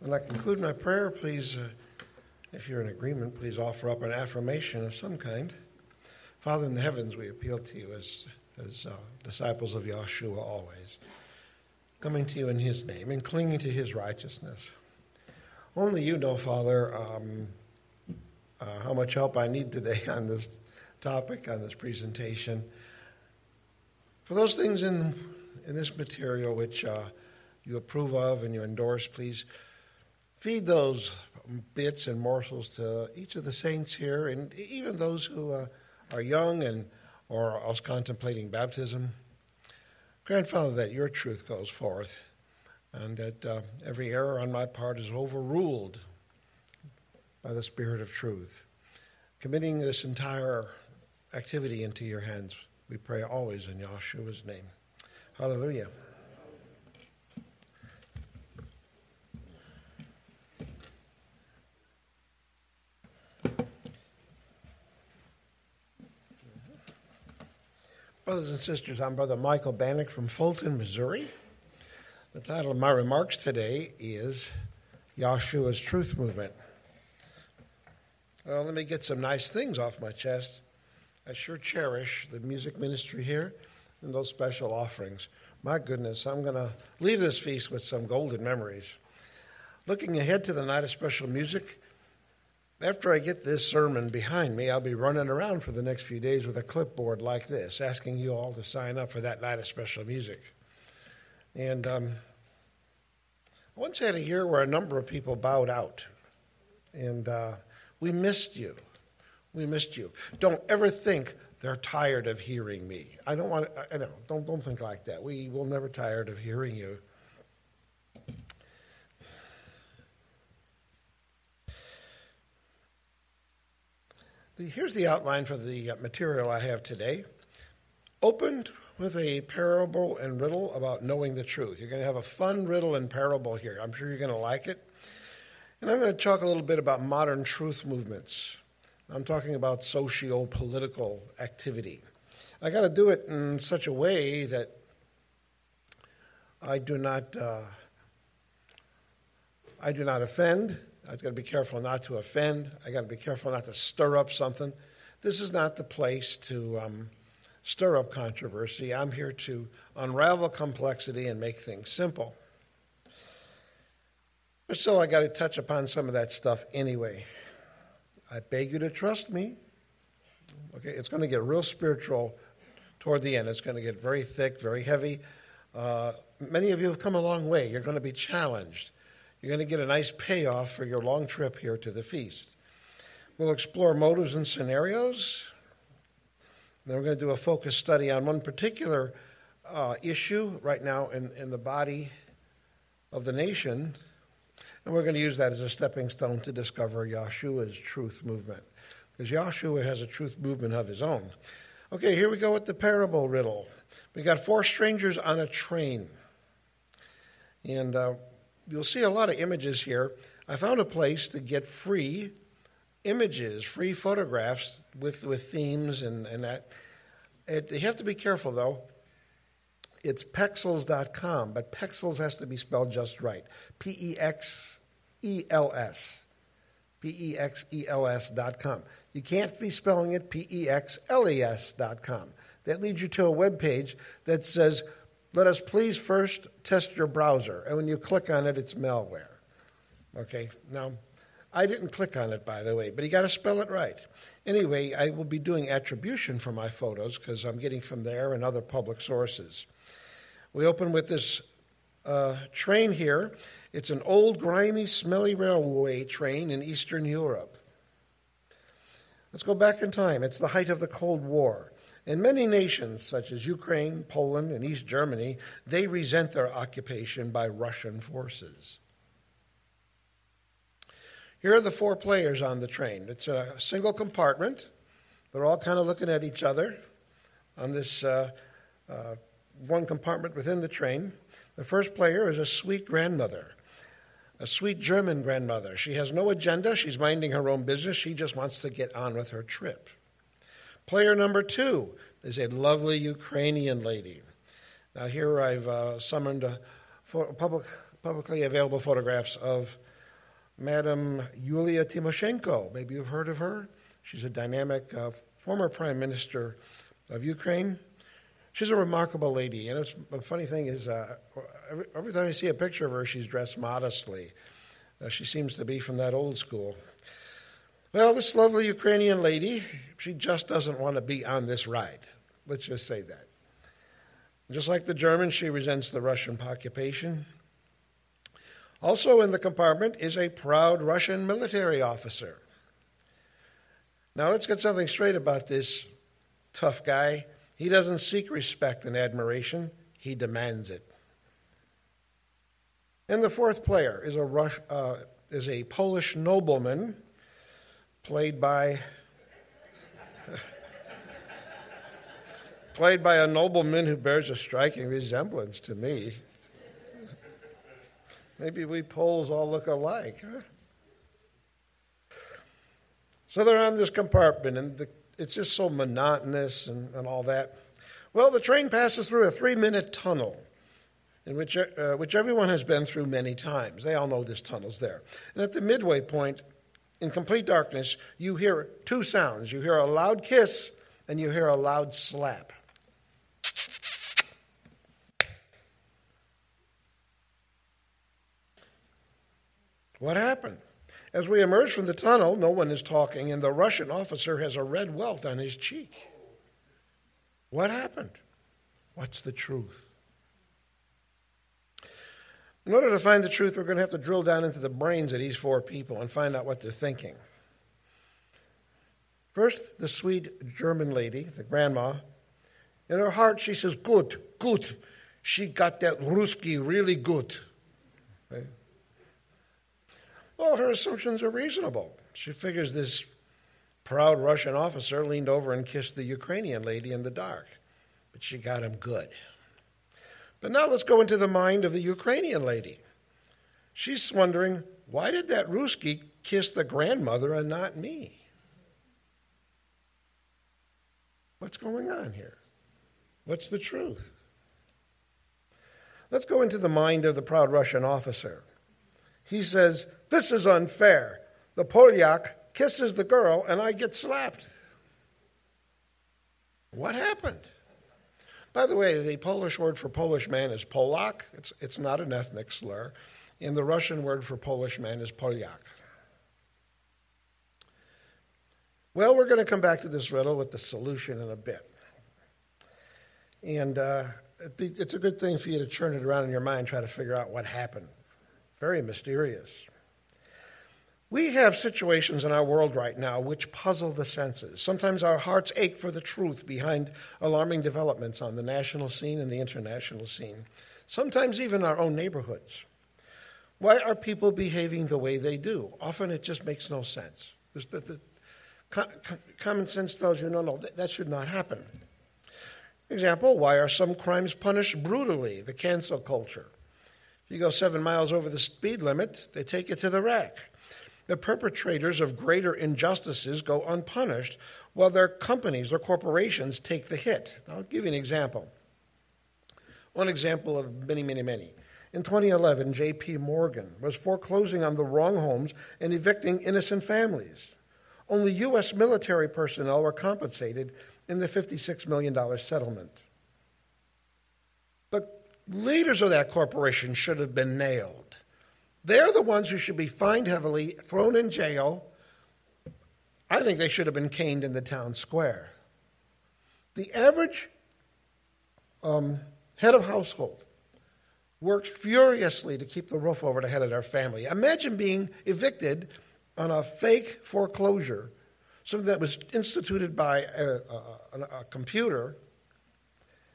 When I conclude my prayer, please, uh, if you're in agreement, please offer up an affirmation of some kind. Father in the heavens, we appeal to you as, as uh, disciples of Yahshua always, coming to you in his name and clinging to his righteousness. Only you know, Father, um, uh, how much help I need today on this topic, on this presentation. For those things in, in this material which uh, you approve of and you endorse, please feed those bits and morsels to each of the saints here and even those who uh, are young and or else contemplating baptism. Grandfather, that your truth goes forth and that uh, every error on my part is overruled by the Spirit of truth. Committing this entire activity into your hands, we pray always in Yahshua's name. Hallelujah. Brothers and sisters, I'm Brother Michael Bannock from Fulton, Missouri. The title of my remarks today is Yahshua's Truth Movement. Well, let me get some nice things off my chest. I sure cherish the music ministry here and those special offerings. My goodness, I'm going to leave this feast with some golden memories. Looking ahead to the night of special music, after I get this sermon behind me, I'll be running around for the next few days with a clipboard like this, asking you all to sign up for that night of special music. And um, I once had a year where a number of people bowed out, and uh, we missed you. We missed you. Don't ever think they're tired of hearing me. I don't want. I know. Don't don't think like that. We will never tired of hearing you. Here's the outline for the uh, material I have today. Opened with a parable and riddle about knowing the truth. You're going to have a fun riddle and parable here. I'm sure you're going to like it. And I'm going to talk a little bit about modern truth movements. I'm talking about socio political activity. I got to do it in such a way that I do not. Uh, I do not offend. I've got to be careful not to offend. I've got to be careful not to stir up something. This is not the place to um, stir up controversy. I'm here to unravel complexity and make things simple. But still, I got to touch upon some of that stuff anyway. I beg you to trust me. Okay, it's going to get real spiritual toward the end. It's going to get very thick, very heavy. Uh, many of you have come a long way. You're going to be challenged. You're going to get a nice payoff for your long trip here to the feast. We'll explore motives and scenarios. Then we're going to do a focus study on one particular uh, issue right now in, in the body of the nation. And we're going to use that as a stepping stone to discover Yahshua's truth movement. Because Yahshua has a truth movement of his own. Okay, here we go with the parable riddle. We got four strangers on a train. And uh, you'll see a lot of images here. I found a place to get free images, free photographs with, with themes and, and that. It, you have to be careful, though. It's pexels.com, but pexels has to be spelled just right. P E X E L S. P E X E L S dot com. You can't be spelling it P E X L E S dot com. That leads you to a web page that says let us please first test your browser. And when you click on it, it's malware. Okay, now, I didn't click on it, by the way, but you got to spell it right. Anyway, I will be doing attribution for my photos because I'm getting from there and other public sources. We open with this uh, train here. It's an old, grimy, smelly railway train in Eastern Europe. Let's go back in time. It's the height of the Cold War. In many nations, such as Ukraine, Poland, and East Germany, they resent their occupation by Russian forces. Here are the four players on the train. It's a single compartment. They're all kind of looking at each other on this uh, uh, one compartment within the train. The first player is a sweet grandmother, a sweet German grandmother. She has no agenda, she's minding her own business, she just wants to get on with her trip. Player number two is a lovely Ukrainian lady. Now, here I've uh, summoned public, publicly available photographs of Madam Yulia Tymoshenko. Maybe you've heard of her. She's a dynamic uh, former prime minister of Ukraine. She's a remarkable lady, and it's, the funny thing is, uh, every, every, time I see a picture of her, she's dressed modestly. Uh, she seems to be from that old school. Well, this lovely Ukrainian lady, she just doesn't want to be on this ride. Let's just say that. Just like the Germans, she resents the Russian occupation. Also in the compartment is a proud Russian military officer. Now let's get something straight about this tough guy. He doesn't seek respect and admiration, he demands it. And the fourth player is a, uh, is a Polish nobleman played by played by a nobleman who bears a striking resemblance to me. Maybe we Poles all look alike. Huh? So they're on this compartment, and the, it's just so monotonous and, and, all that. Well, the train passes through a three minute tunnel, in which, uh, which everyone has been through many times. They all know this tunnel's there. And at the midway point, in complete darkness, you hear two sounds. You hear a loud kiss, and you hear a loud slap. What happened? As we emerge from the tunnel, no one is talking, and the Russian officer has a red welt on his cheek. What happened? What's the truth? In order to find the truth, we're going to have to drill down into the brains of these four people and find out what they're thinking. First, the sweet German lady, the grandma. In her heart, she says, Good, good. She got that Ruski really good. Right? Well, her assumptions are reasonable. She figures this proud Russian officer leaned over and kissed the Ukrainian lady in the dark, but she got him good. But now let's go into the mind of the Ukrainian lady. She's wondering, why did that Ruski kiss the grandmother and not me? What's going on here? What's the truth? Let's go into the mind of the proud Russian officer. He says, This is unfair. The Polyak kisses the girl and I get slapped. What happened? By the way, the Polish word for Polish man is Polak. It's, it's not an ethnic slur. And the Russian word for Polish man is Polyak. Well, we're going to come back to this riddle with the solution in a bit. And uh, it's a good thing for you to churn it around in your mind, try to figure out what happened. Very mysterious. We have situations in our world right now which puzzle the senses. Sometimes our hearts ache for the truth behind alarming developments on the national scene and the international scene, sometimes even our own neighborhoods. Why are people behaving the way they do? Often it just makes no sense. The, the, common sense tells you, no, no, that, that should not happen. Example, why are some crimes punished brutally? The cancel culture. If you go seven miles over the speed limit, they take you to the rack. The perpetrators of greater injustices go unpunished while their companies or corporations take the hit. I'll give you an example. One example of many, many, many. In 2011, J.P. Morgan was foreclosing on the wrong homes and evicting innocent families. Only U.S. military personnel were compensated in the $56 million settlement. The leaders of that corporation should have been nailed. They're the ones who should be fined heavily, thrown in jail. I think they should have been caned in the town square. The average um, head of household works furiously to keep the roof over the head of their family. Imagine being evicted on a fake foreclosure, something that was instituted by a, a, a computer,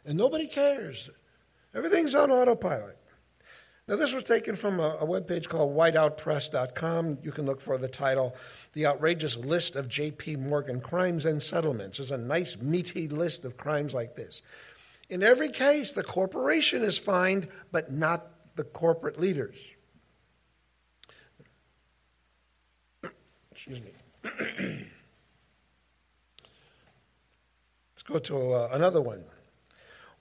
and nobody cares. Everything's on autopilot. Now, this was taken from a, a webpage called whiteoutpress.com. You can look for the title, The Outrageous List of J.P. Morgan Crimes and Settlements. There's a nice, meaty list of crimes like this. In every case, the corporation is fined, but not the corporate leaders. Excuse me. Let's go to uh, another one.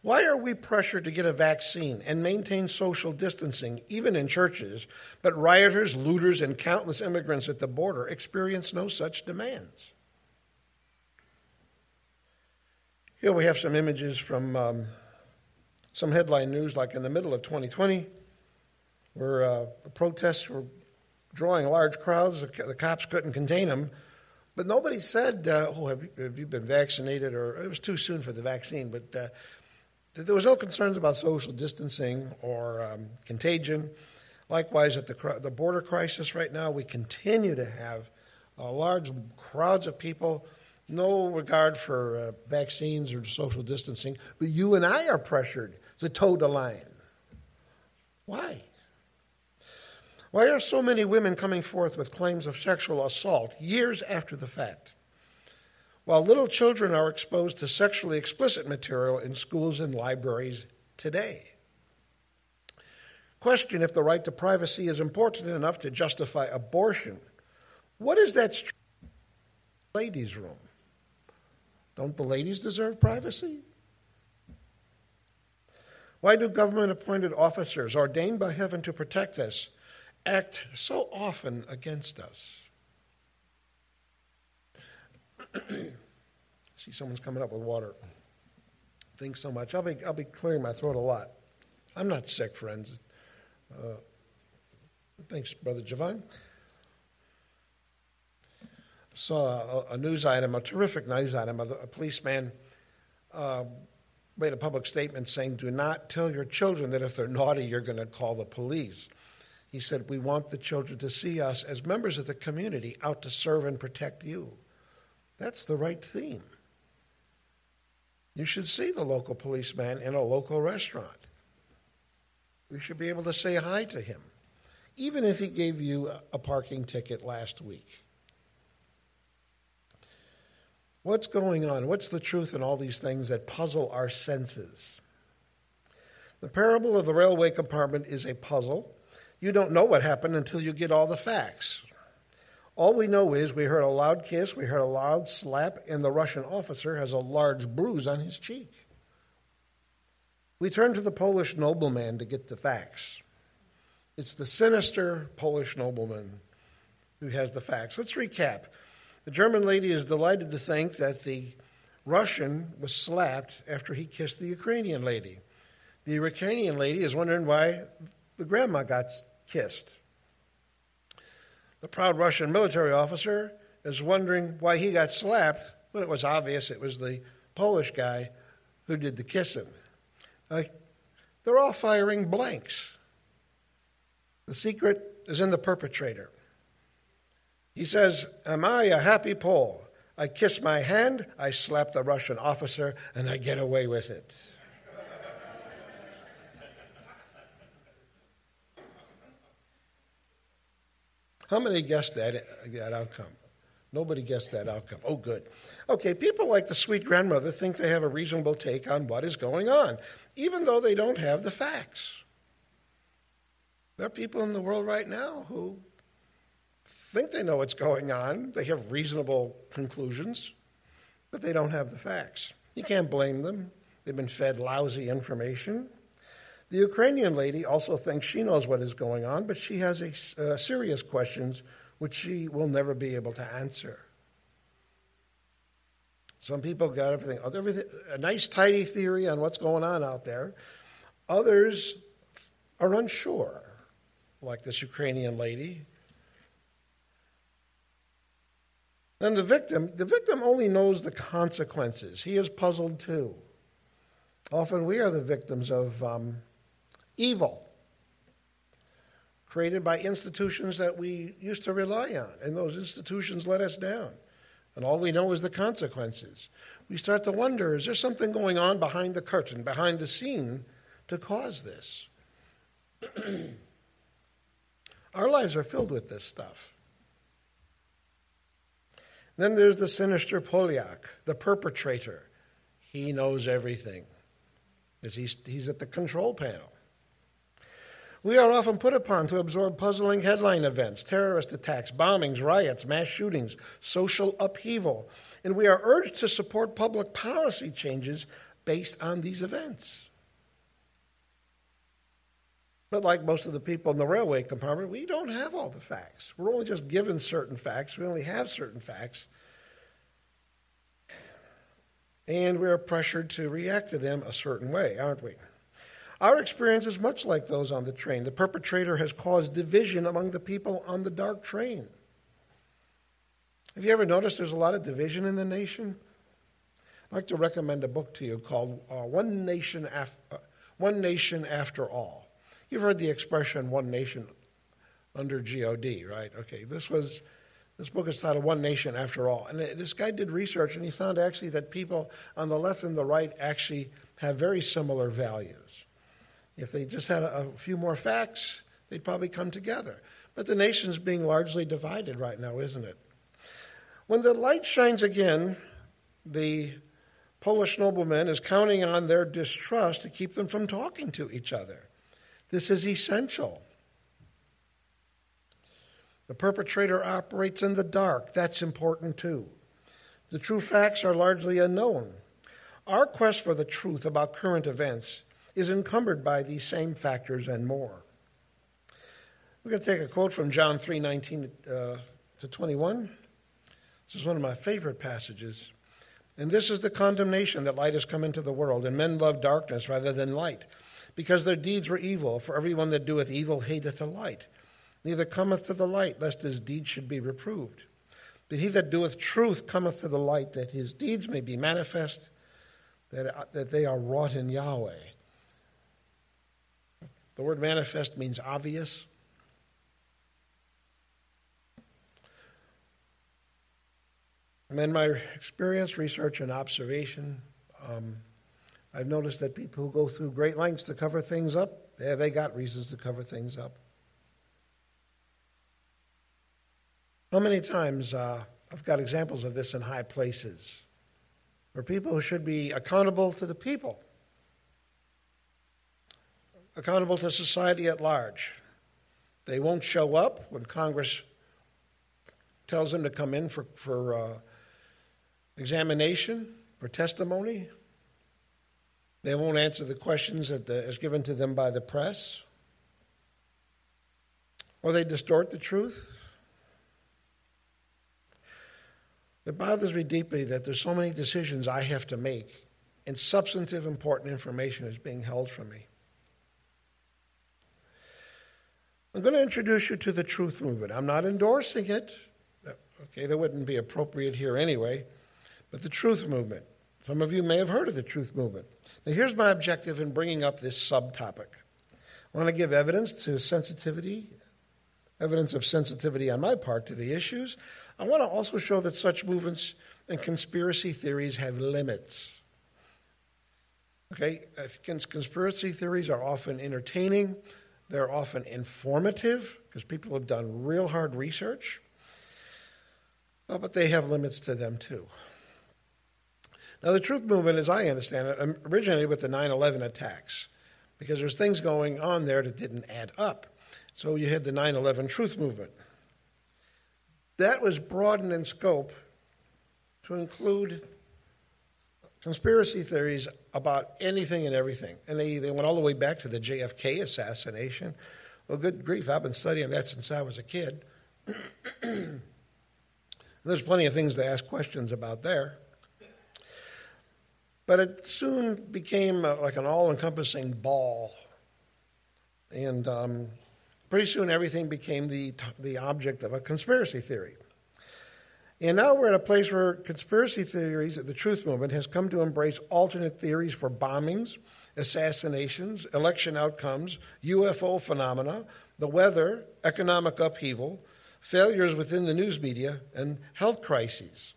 Why are we pressured to get a vaccine and maintain social distancing, even in churches, but rioters, looters, and countless immigrants at the border experience no such demands? Here we have some images from um, some headline news, like in the middle of 2020, where uh, the protests were drawing large crowds. The cops couldn't contain them. But nobody said, uh, oh, have you, have you, been vaccinated? Or it was too soon for the vaccine. But uh, there was no concerns about social distancing or um, contagion. Likewise, at the, the border crisis right now, we continue to have uh, large crowds of people, no regard for uh, vaccines or social distancing. But you and I are pressured to toe the line. Why? Why are so many women coming forth with claims of sexual assault years after the fact? While little children are exposed to sexually explicit material in schools and libraries today. Question if the right to privacy is important enough to justify abortion. What is that ladies' room? Don't the ladies deserve privacy? Why do government appointed officers ordained by heaven to protect us act so often against us? See, someone's coming up with water. Thanks so much. I'll be, I'll be clearing my throat a lot. I'm not sick, friends. Uh, thanks, Brother Javon. Saw a, a, news item, a terrific news item. A, a policeman uh, made a public statement saying, Do not tell your children that if they're naughty, you're going to call the police. He said, We want the children to see us as members of the community out to serve and protect you. That's the right theme. You should see the local policeman in a local restaurant. You should be able to say hi to him, even if he gave you a parking ticket last week. What's going on? What's the truth in all these things that puzzle our senses? The parable of the railway compartment is a puzzle. You don't know what happened until you get all the facts. All we know is we heard a loud kiss, we heard a loud slap, and the Russian officer has a large bruise on his cheek. We turn to the Polish nobleman to get the facts. It's the sinister Polish nobleman who has the facts. Let's recap. The German lady is delighted to think that the Russian was slapped after he kissed the Ukrainian lady. The Ukrainian lady is wondering why the grandma got kissed. The proud Russian military officer is wondering why he got slapped when it was obvious it was the Polish guy who did the kissing. Uh, they're all firing blanks. The secret is in the perpetrator. He says, Am I a happy Pole? I kiss my hand, I slap the Russian officer, and I get away with it. How many guessed that, that outcome? Nobody guessed that outcome. Oh, good. Okay, people like the sweet grandmother think they have a reasonable take on what is going on, even though they don't have the facts. There are people in the world right now who think they know what's going on, they have reasonable conclusions, but they don't have the facts. You can't blame them. They've been fed lousy information. The Ukrainian lady also thinks she knows what is going on, but she has a, uh, serious questions which she will never be able to answer. Some people got everything, everything, a nice, tidy theory on what's going on out there. Others are unsure, like this Ukrainian lady. Then the victim, the victim only knows the consequences. He is puzzled too. Often we are the victims of um, evil created by institutions that we used to rely on, and those institutions let us down. And all we know is the consequences. We start to wonder is there something going on behind the curtain, behind the scene, to cause this? Our lives are filled with this stuff. Then there's the sinister Polyak, the perpetrator. He knows everything. He's, he's at the control panel. We are often put upon to absorb puzzling headline events, terrorist attacks, bombings, riots, mass shootings, social upheaval, and we are urged to support public policy changes based on these events. But like most of the people in the railway compartment, we don't have all the facts. We're only just given certain facts. We only have certain facts. And we're pressured to react to them a certain way, aren't we? Our experience is much like those on the train. The perpetrator has caused division among the people on the dark train. Have you ever noticed there's a lot of division in the nation? I'd like to recommend a book to you called uh, One, nation Af- uh, One Nation After All. You've heard the expression one nation under God, right? Okay, this was this book is titled One Nation After All. And this guy did research and he found actually that people on the left and the right actually have very similar values. If they just had a, few more facts, they'd probably come together. But the nation's being largely divided right now, isn't it? When the light shines again, the Polish nobleman is counting on their distrust to keep them from talking to each other. This is essential. The perpetrator operates in the dark. That's important too. The true facts are largely unknown. Our quest for the truth about current events is encumbered by these same factors and more. We're going to take a quote from John 3 19 uh, to 21. This is one of my favorite passages. And this is the condemnation that light has come into the world, and men love darkness rather than light because their deeds were evil. For everyone that doeth evil hateth the light, neither cometh to the light, lest his deeds should be reproved. But he that doeth truth cometh to the light, that his deeds may be manifest, that, that they are wrought in Yahweh. The word manifest means obvious. And in my experience, research, and observation, um, I've noticed that people who go through great lengths to cover things up, yeah, they got reasons to cover things up. How many times uh, I've got examples of this in high places where people who should be accountable to the people, accountable to society at large, they won't show up when Congress tells them to come in for, for uh, examination, for testimony. They won't answer the questions that the, is given to them by the press. Or they distort the truth. It bothers me deeply that there's so many decisions I have to make, and substantive, important information is being held from me. I'm going to introduce you to the truth movement. I'm not endorsing it. Okay, that wouldn't be appropriate here anyway. But the truth movement. Some of you may have heard of the truth movement. Now, here's my objective in bringing up this subtopic. I want to give evidence to sensitivity, evidence of sensitivity on my part to the issues. I want to also show that such movements and conspiracy theories have limits. Okay, conspiracy theories are often entertaining, they're often informative because people have done real hard research, uh, but they have limits to them too. Now, the truth movement, as I understand it, um, originated with the 9 11 attacks because there's things going on there that didn't add up. So you had the 9 11 truth movement. That was broadened in scope to include conspiracy theories about anything and everything. And they, they went all the way back to the JFK assassination. Well, good grief, I've been studying that since I was a kid. There's plenty of things to ask questions about there. But it soon became uh, like an all encompassing ball. And um, pretty soon everything became the, the object of a conspiracy theory. And now we're at a place where conspiracy theories, the truth movement, has come to embrace alternate theories for bombings, assassinations, election outcomes, UFO phenomena, the weather, economic upheaval, failures within the news media, and health crises.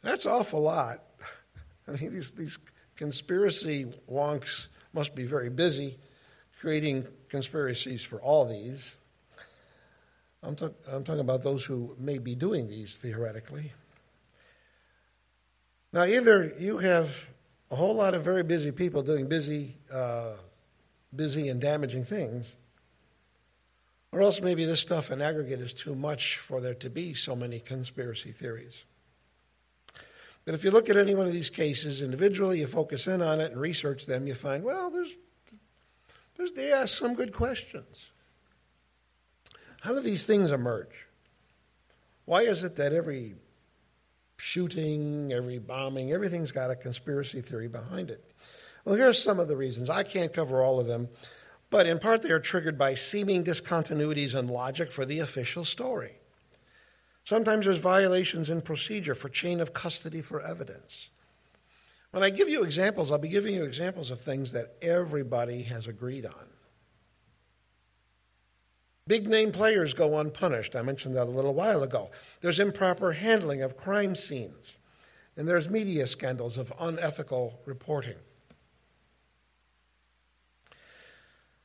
That's an awful lot. I mean, these, these conspiracy wonks must be very busy creating conspiracies for all these. I'm, talk, I'm talking about those who may be doing these theoretically. Now, either you have a whole lot of very busy people doing busy, uh, busy and damaging things, or else maybe this stuff in aggregate is too much for there to be so many conspiracy theories. But if you look at any one of these cases individually, you focus in on it and research them, you find, well, there's, there's, they ask some good questions. How do these things emerge? Why is it that every shooting, every bombing, everything's got a conspiracy theory behind it? Well, here's some of the reasons. I can't cover all of them, but in part they are triggered by seeming discontinuities in logic for the official story. Sometimes there's violations in procedure for chain of custody for evidence. When I give you examples, I'll be giving you examples of things that everybody has agreed on. Big name players go unpunished. I mentioned that a little while ago. There's improper handling of crime scenes, and there's media scandals of unethical reporting.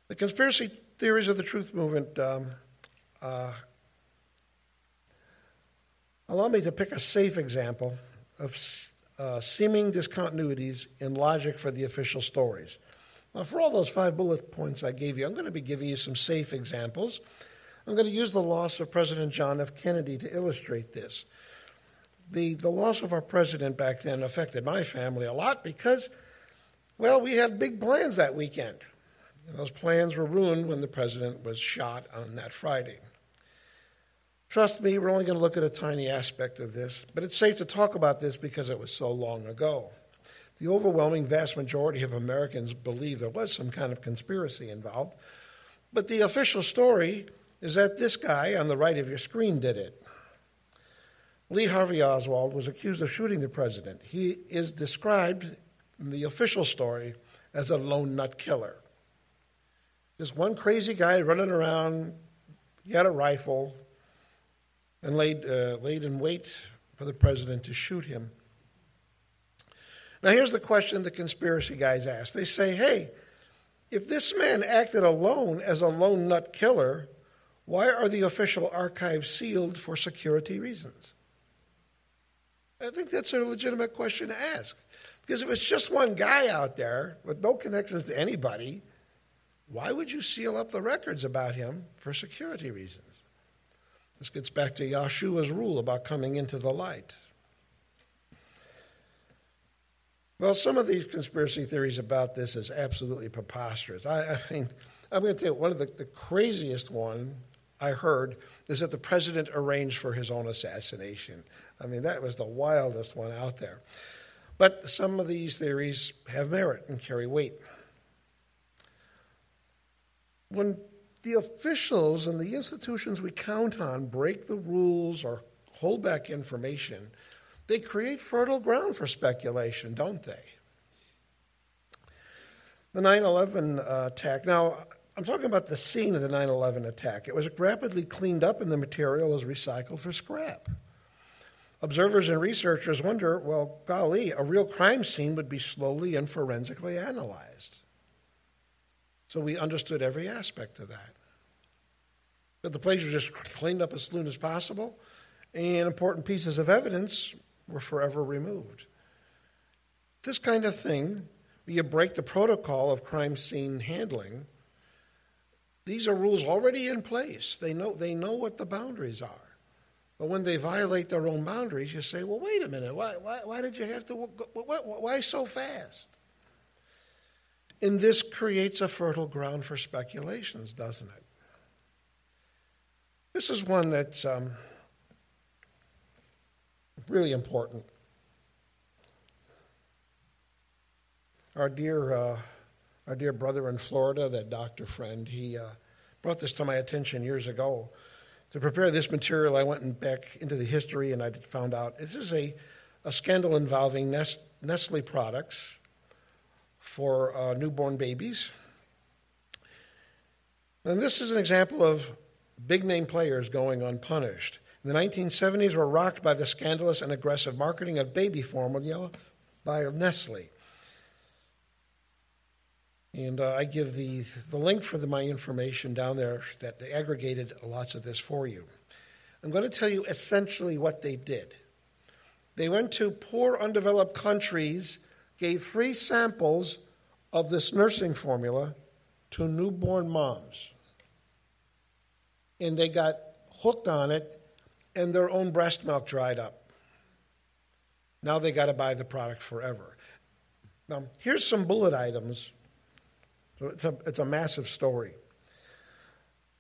The conspiracy theories of the truth movement um, uh, allow me to pick a safe example of uh, seeming discontinuities in logic for the official stories. Now, for all those five bullet points I gave you, I'm going to be giving you some safe examples. I'm going to use the loss of President John F. Kennedy to illustrate this. The, the loss of our president back then affected my family a lot because, well, we had big plans that weekend. And those plans were ruined when the president was shot on that Friday. Trust me, we're only going to look at a tiny aspect of this, but it's safe to talk about this because it was so long ago. The overwhelming vast majority of Americans believe there was some kind of conspiracy involved, but the official story is that this guy on the right of your screen did it. Lee Harvey Oswald was accused of shooting the president. He is described in the official story as a lone nut killer. This one crazy guy running around, he had a rifle, and laid, uh, laid in wait for the president to shoot him. Now, here's the question the conspiracy guys ask. They say, hey, if this man acted alone as a lone nut killer, why are the official archives sealed for security reasons? I think that's a legitimate question to ask. Because if it's just one guy out there with no connections to anybody, why would you seal up the records about him for security reasons? This gets back to Yahshua's rule about coming into the light. Well, some of these conspiracy theories about this is absolutely preposterous. I, I mean, I'm going to tell you one of the, the craziest one I heard is that the president arranged for his own assassination. I mean, that was the wildest one out there. But some of these theories have merit and carry weight. When the officials and the institutions we count on break the rules or hold back information, they create fertile ground for speculation, don't they? The 9 11 uh, attack. Now, I'm talking about the scene of the 9 11 attack. It was rapidly cleaned up and the material was recycled for scrap. Observers and researchers wonder well, golly, a real crime scene would be slowly and forensically analyzed. So we understood every aspect of that. But the place was just cleaned up as soon as possible, and important pieces of evidence were forever removed. This kind of thing, you break the protocol of crime scene handling, these are rules already in place. They know, they know what the boundaries are. But when they violate their own boundaries, you say, well, wait a minute, why, why, why did you have to, why, why so fast? And this creates a fertile ground for speculations, doesn't it? This is one that's um, really important. Our dear, uh, our dear brother in Florida, that doctor friend, he uh, brought this to my attention years ago. To prepare this material, I went back into the history and I found out this is a, a scandal involving Nestle products for uh, newborn babies. And this is an example of big name players going unpunished. The 1970s, were rocked by the scandalous and aggressive marketing of baby formula by Nestle. And uh, I give the, the link for the, my information down there that aggregated lots of this for you. I'm going to tell you essentially what they did. They went to poor, undeveloped countries, gave free samples of this nursing formula to newborn moms. And they got hooked on it, and their own breast milk dried up. Now they got to buy the product forever. Now, here's some bullet items. It's, a, it's a massive story.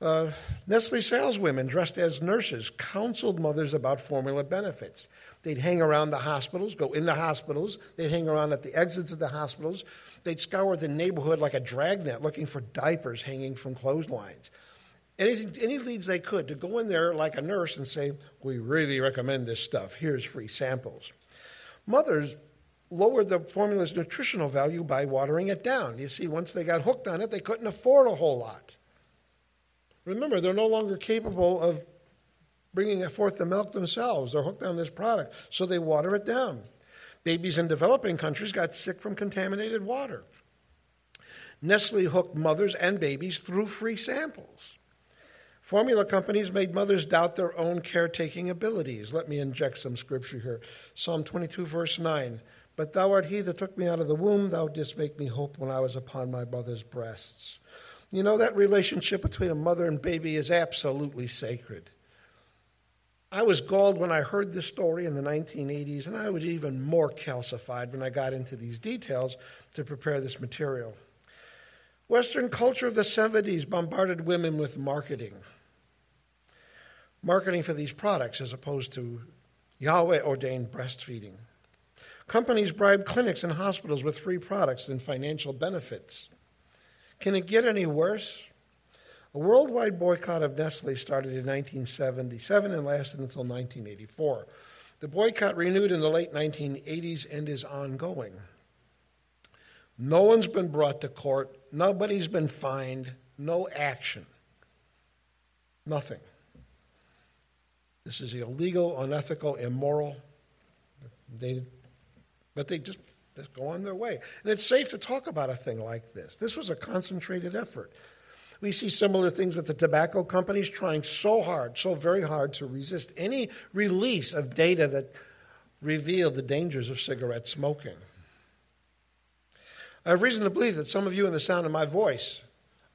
Uh, Nestle saleswomen dressed as nurses counseled mothers about formula benefits. They'd hang around the hospitals, go in the hospitals, they'd hang around at the exits of the hospitals, they'd scour the neighborhood like a dragnet looking for diapers hanging from clotheslines. Anything, any leads they could to go in there like a nurse and say, We really recommend this stuff. Here's free samples. Mothers lowered the formula's nutritional value by watering it down. You see, once they got hooked on it, they couldn't afford a whole lot. Remember, they're no longer capable of bringing forth the milk themselves. They're hooked on this product, so they water it down. Babies in developing countries got sick from contaminated water. Nestle hooked mothers and babies through free samples. Formula companies made mothers doubt their own caretaking abilities. Let me inject some scripture here. Psalm 22, verse 9. But thou art he that took me out of the womb. Thou didst make me hope when I was upon my mother's breasts. You know, that relationship between a mother and baby is absolutely sacred. I was galled when I heard this story in the 1980s, and I was even more calcified when I got into these details to prepare this material. Western culture of the 70s bombarded women with marketing marketing for these products as opposed to Yahweh ordained breastfeeding. Companies bribe clinics and hospitals with free products and financial benefits. Can it get any worse? A worldwide boycott of Nestle started in 1977 and lasted until 1984. The boycott renewed in the late 1980s and is ongoing. No one's been brought to court, nobody's been fined, no action. Nothing. This is illegal, unethical, immoral. They, but they just, just go on their way. And it's safe to talk about a thing like this. This was a concentrated effort. We see similar things with the tobacco companies trying so hard, so very hard to resist any release of data that revealed the dangers of cigarette smoking. I have reason to believe that some of you, in the sound of my voice,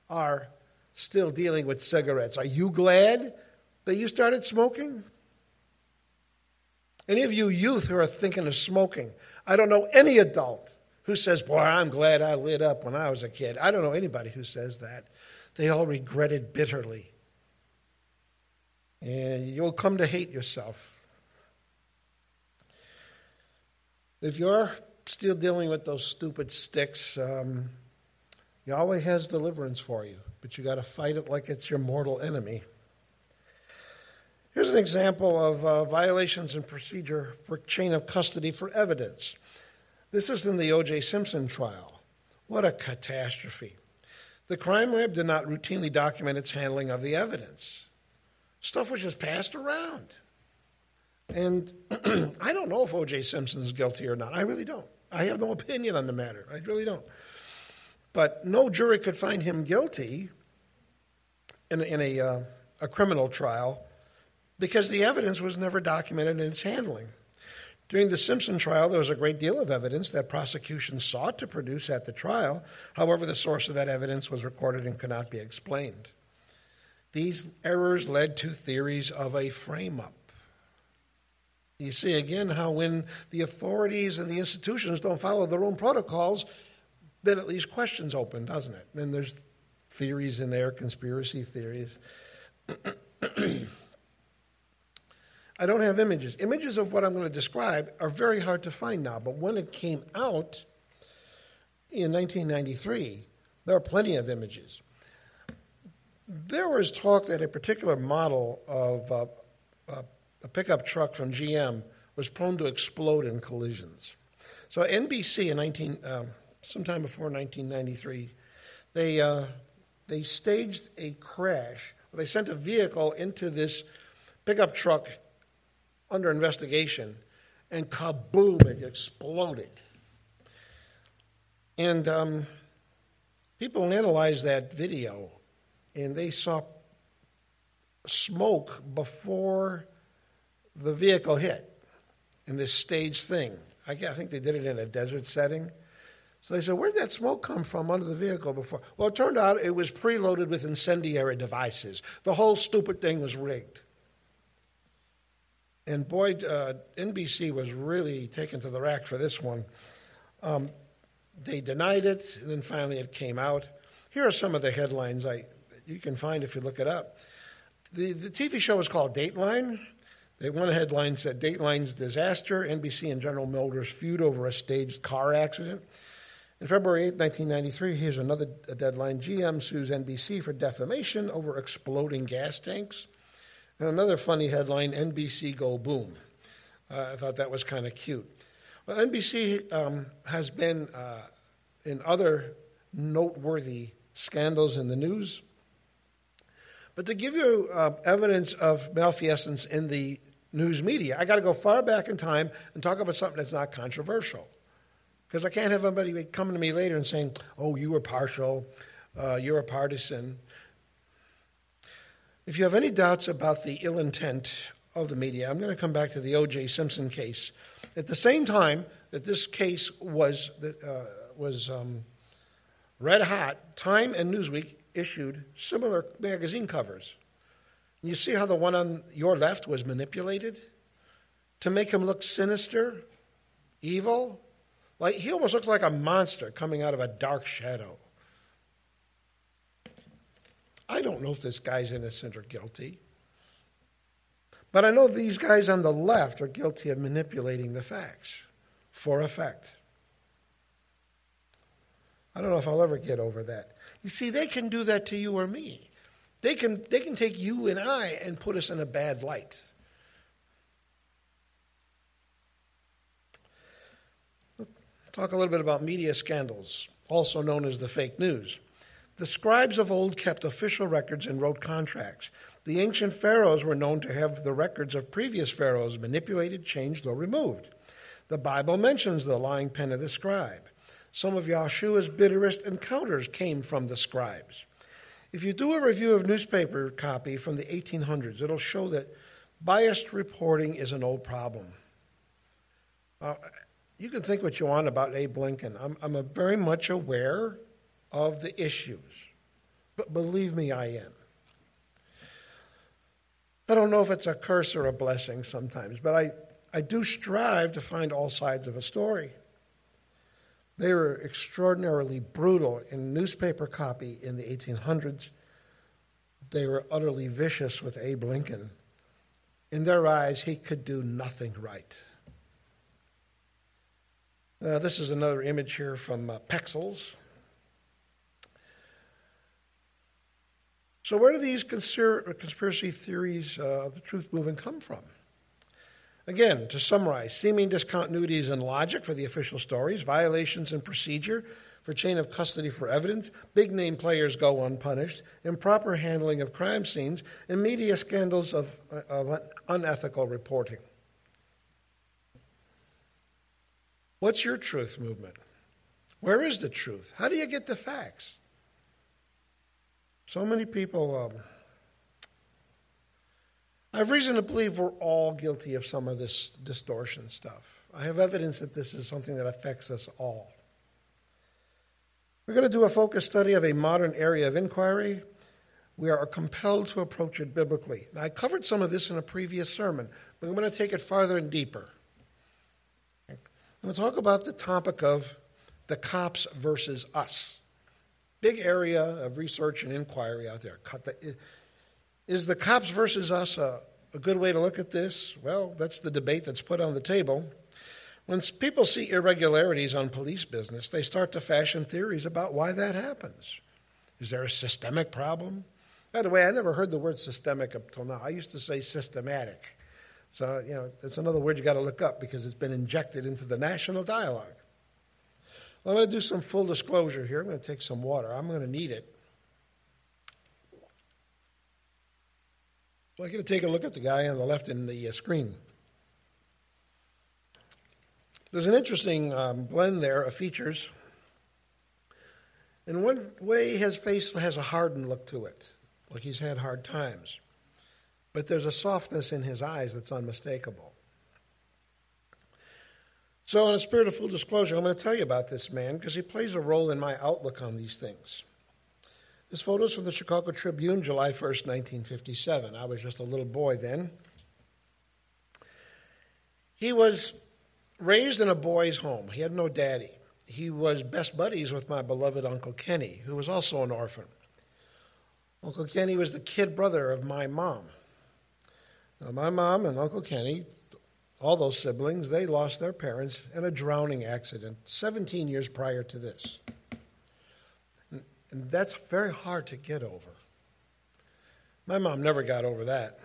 are still dealing with cigarettes. Are you glad that you started smoking? Any of you youth who are thinking of smoking, I don't know any adult who says, Boy, I'm glad I lit up when I was a kid. I don't know anybody who says that. They all regret it bitterly. And you'll come to hate yourself. If you're still dealing with those stupid sticks, um, Yahweh has deliverance for you, but you got to fight it like it's your mortal enemy. Here's an example of uh, violations in procedure for chain of custody for evidence. This is in the O.J. Simpson trial. What a catastrophe. The crime lab did not routinely document its handling of the evidence. Stuff was just passed around. And I don't know if O.J. Simpson is guilty or not. I really don't. I have no opinion on the matter. I really don't. But no jury could find him guilty in, in a, uh, a criminal trial because the evidence was never documented in its handling. During the Simpson trial, there was a great deal of evidence that prosecution sought to produce at the trial. However, the source of that evidence was recorded and could not be explained. These errors led to theories of a frame up. You see again how when the authorities and the institutions don't follow their own protocols, then at least questions open, doesn't it? And there's theories in there, conspiracy theories. I don't have images. Images of what I'm going to describe are very hard to find now, but when it came out in 1993, there are plenty of images. There was talk that a particular model of uh, uh, a pickup truck from GM was prone to explode in collisions. So NBC in 19, um, sometime before 1993, they, uh, they staged a crash. They sent a vehicle into this pickup truck under investigation, and kaboom, it exploded. And um, people analyzed that video, and they saw smoke before the vehicle hit in this staged thing. I think they did it in a desert setting. So they said, Where'd that smoke come from under the vehicle before? Well, it turned out it was preloaded with incendiary devices. The whole stupid thing was rigged. And boy, uh, NBC was really taken to the rack for this one. Um, they denied it, and then finally it came out. Here are some of the headlines I, you can find if you look it up. The, the TV show was called Dateline. They, one headline said Dateline's disaster, NBC and General Motors feud over a staged car accident. In February 8, 1993, here's another deadline GM sues NBC for defamation over exploding gas tanks. And another funny headline NBC go boom. Uh, I thought that was kind of cute. Well, NBC um, has been uh, in other noteworthy scandals in the news. But to give you uh, evidence of malfeasance in the news media, I got to go far back in time and talk about something that's not controversial. Because I can't have anybody coming to me later and saying, oh, you were partial, uh, you're a partisan. If you have any doubts about the ill intent of the media, I'm going to come back to the O.J. Simpson case. At the same time that this case was, uh, was um, red hot, Time and Newsweek issued similar magazine covers. You see how the one on your left was manipulated to make him look sinister, evil? Like he almost looks like a monster coming out of a dark shadow. I don't know if this guy's innocent or guilty. But I know these guys on the left are guilty of manipulating the facts for effect. I don't know if I'll ever get over that. You see, they can do that to you or me. They can, they can take you and I and put us in a bad light. Talk a little bit about media scandals, also known as the fake news. The scribes of old kept official records and wrote contracts. The ancient pharaohs were known to have the records of previous pharaohs manipulated, changed, or removed. The Bible mentions the lying pen of the scribe. Some of Yahshua's bitterest encounters came from the scribes. If you do a review of newspaper copy from the 1800s, it'll show that biased reporting is an old problem. Uh, you can think what you want about Abe Lincoln. I'm, I'm very much aware of the issues. But believe me, I am. I don't know if it's a curse or a blessing sometimes, but I, I do strive to find all sides of a story. They were extraordinarily brutal in newspaper copy in the 1800s. They were utterly vicious with Abe Lincoln. In their eyes, he could do nothing right. Uh, this is another image here from uh, Pexels. So, where do these conspiracy theories uh, of the truth movement come from? Again, to summarize, seeming discontinuities in logic for the official stories, violations in procedure for chain of custody for evidence, big name players go unpunished, improper handling of crime scenes, and media scandals of, of unethical reporting. What's your truth movement? Where is the truth? How do you get the facts? So many people. Um, I have reason to believe we're all guilty of some of this distortion stuff. I have evidence that this is something that affects us all. We're going to do a focus study of a modern area of inquiry. We are compelled to approach it biblically. Now, I covered some of this in a previous sermon, but I'm going to take it farther and deeper. I'm going to talk about the topic of the cops versus us. Big area of research and inquiry out there. Is the cops versus us a, a good way to look at this? Well, that's the debate that's put on the table. When people see irregularities on police business, they start to fashion theories about why that happens. Is there a systemic problem? By the way, I never heard the word systemic up till now. I used to say systematic. So, you know, it's another word you got to look up because it's been injected into the national dialogue. I'm going to do some full disclosure here. I'm going to take some water. I'm going to need it. Well, I'm going to take a look at the guy on the left in the uh, screen. There's an interesting um, blend there of features. In one way, his face has a hardened look to it, like he's had hard times. But there's a softness in his eyes that's unmistakable. So, in a spirit of full disclosure, I'm going to tell you about this man because he plays a role in my outlook on these things. This photo is from the Chicago Tribune, July 1st, 1957. I was just a little boy then. He was raised in a boys' home. He had no daddy. He was best buddies with my beloved Uncle Kenny, who was also an orphan. Uncle Kenny was the kid brother of my mom. Now, my mom and Uncle Kenny, all those siblings, they lost their parents in a drowning accident 17 years prior to this. And that's very hard to get over. My mom never got over that.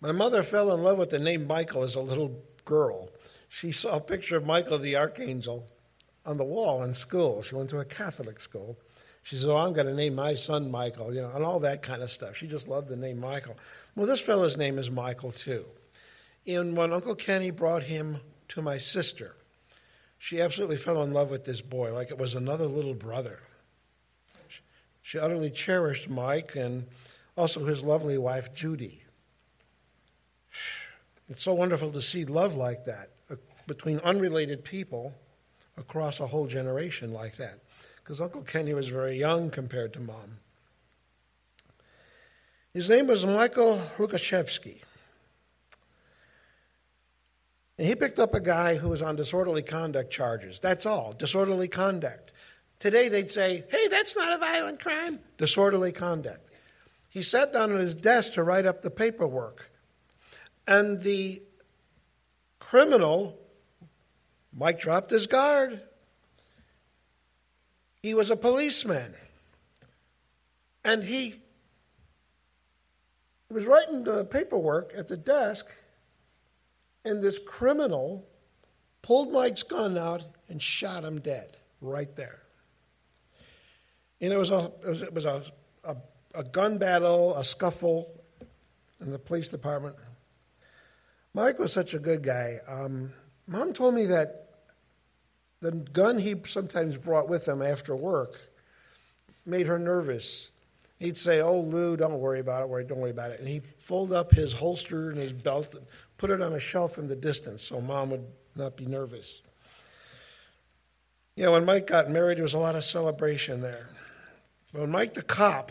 My mother fell in love with the name Michael as a little girl. She saw a picture of Michael the Archangel on the wall in school. She went to a Catholic school. She said, Oh, I'm going to name my son Michael, you know, and all that kind of stuff. She just loved the name Michael. Well, this fellow's name is Michael, too. And when Uncle Kenny brought him to my sister, she absolutely fell in love with this boy like it was another little brother. She utterly cherished Mike and also his lovely wife, Judy. It's so wonderful to see love like that uh, between unrelated people across a whole generation like that. Because Uncle Kenny was very young compared to Mom. His name was Michael Lukashevsky. And he picked up a guy who was on disorderly conduct charges. That's all, disorderly conduct. Today they'd say, hey, that's not a violent crime. Disorderly conduct. He sat down at his desk to write up the paperwork. And the criminal, Mike dropped his guard. He was a policeman. And he was writing the paperwork at the desk, and this criminal pulled Mike's gun out and shot him dead right there. And it was a, it was, it was a, a, a gun battle, a scuffle in the police department. Mike was such a good guy. Um, Mom told me that the gun he sometimes brought with him after work made her nervous. He'd say, "Oh, Lou, don't worry about it. Don't worry about it." And he'd fold up his holster and his belt and put it on a shelf in the distance so Mom would not be nervous. Yeah, when Mike got married, there was a lot of celebration there. When Mike the cop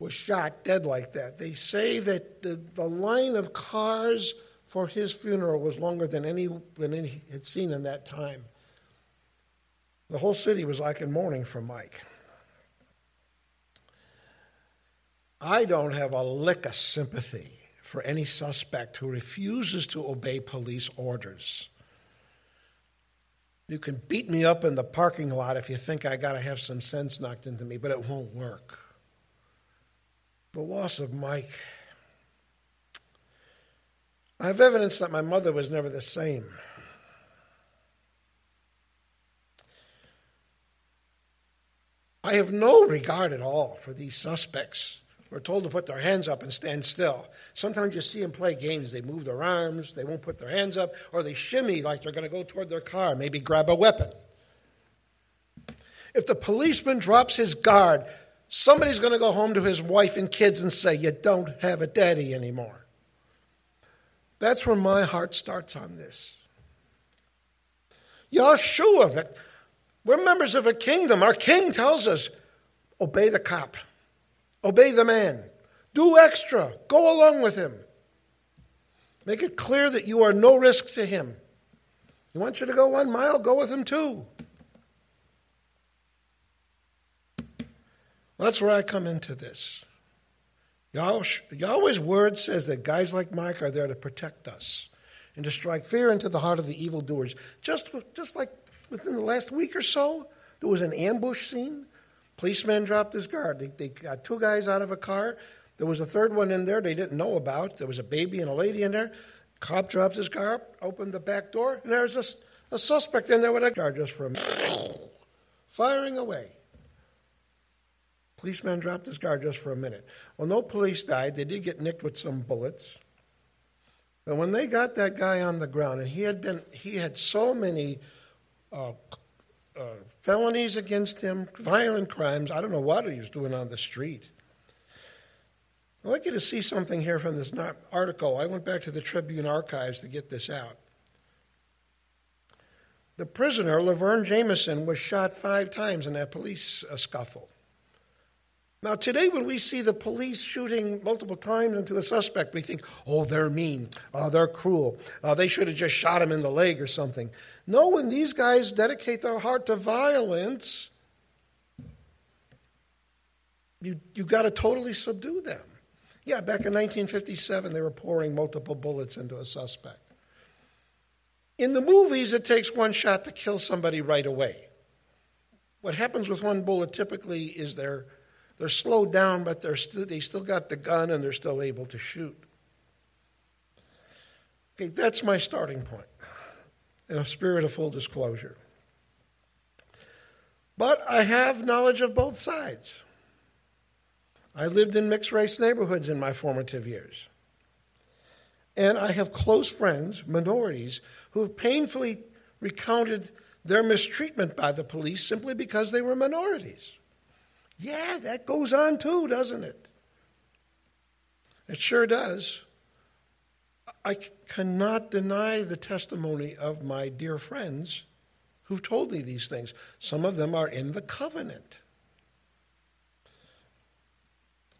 was shot dead like that. They say that the, the line of cars for his funeral was longer than any than any had seen in that time. The whole city was like in mourning for Mike. I don't have a lick of sympathy for any suspect who refuses to obey police orders. You can beat me up in the parking lot if you think I got to have some sense knocked into me, but it won't work the loss of Mike. I have evidence that my mother was never the same. I have no regard at all for these suspects. We're told to put their hands up and stand still. Sometimes you see them play games. They move their arms, they won't put their hands up, or they shimmy like they're going to go toward their car, maybe grab a weapon. If the policeman drops his guard, Somebody's going to go home to his wife and kids and say, You don't have a daddy anymore. That's where my heart starts on this. Yeshua, we're members of a kingdom. Our king tells us obey the cop, obey the man, do extra, go along with him. Make it clear that you are no risk to him. He wants you to go one mile, go with him too. That's where I come into this. Yahweh's word says that guys like Mike are there to protect us and to strike fear into the heart of the evildoers. Just, just like within the last week or so, there was an ambush scene. Policeman dropped his guard. They, they got two guys out of a car. There was a third one in there they didn't know about. There was a baby and a lady in there. Cop dropped his guard, opened the back door, and there was a, a suspect in there with a guard just for a minute, firing away. Policeman dropped his guard just for a minute. Well, no police died. They did get nicked with some bullets. But when they got that guy on the ground, and he had been, he had so many uh, uh, felonies against him, violent crimes. I don't know what he was doing on the street. I'd like you to see something here from this article. I went back to the Tribune archives to get this out. The prisoner, Laverne Jamison, was shot five times in that police uh, scuffle. Now, today, when we see the police shooting multiple times into a suspect, we think, oh, they're mean, oh, they're cruel, oh, they should have just shot him in the leg or something. No, when these guys dedicate their heart to violence, you, you got to totally subdue them. Yeah, back in 1957, they were pouring multiple bullets into a suspect. In the movies, it takes one shot to kill somebody right away. What happens with one bullet typically is they're, they're slowed down, but they're st- they still got the gun and they're still able to shoot. Okay, that's my starting point in a spirit of full disclosure. But I have knowledge of both sides. I lived in mixed race neighborhoods in my formative years. And I have close friends, minorities, who have painfully recounted their mistreatment by the police simply because they were minorities. Yeah, that goes on too, doesn't it? It sure does. I cannot deny the testimony of my dear friends who've told me these things. Some of them are in the covenant.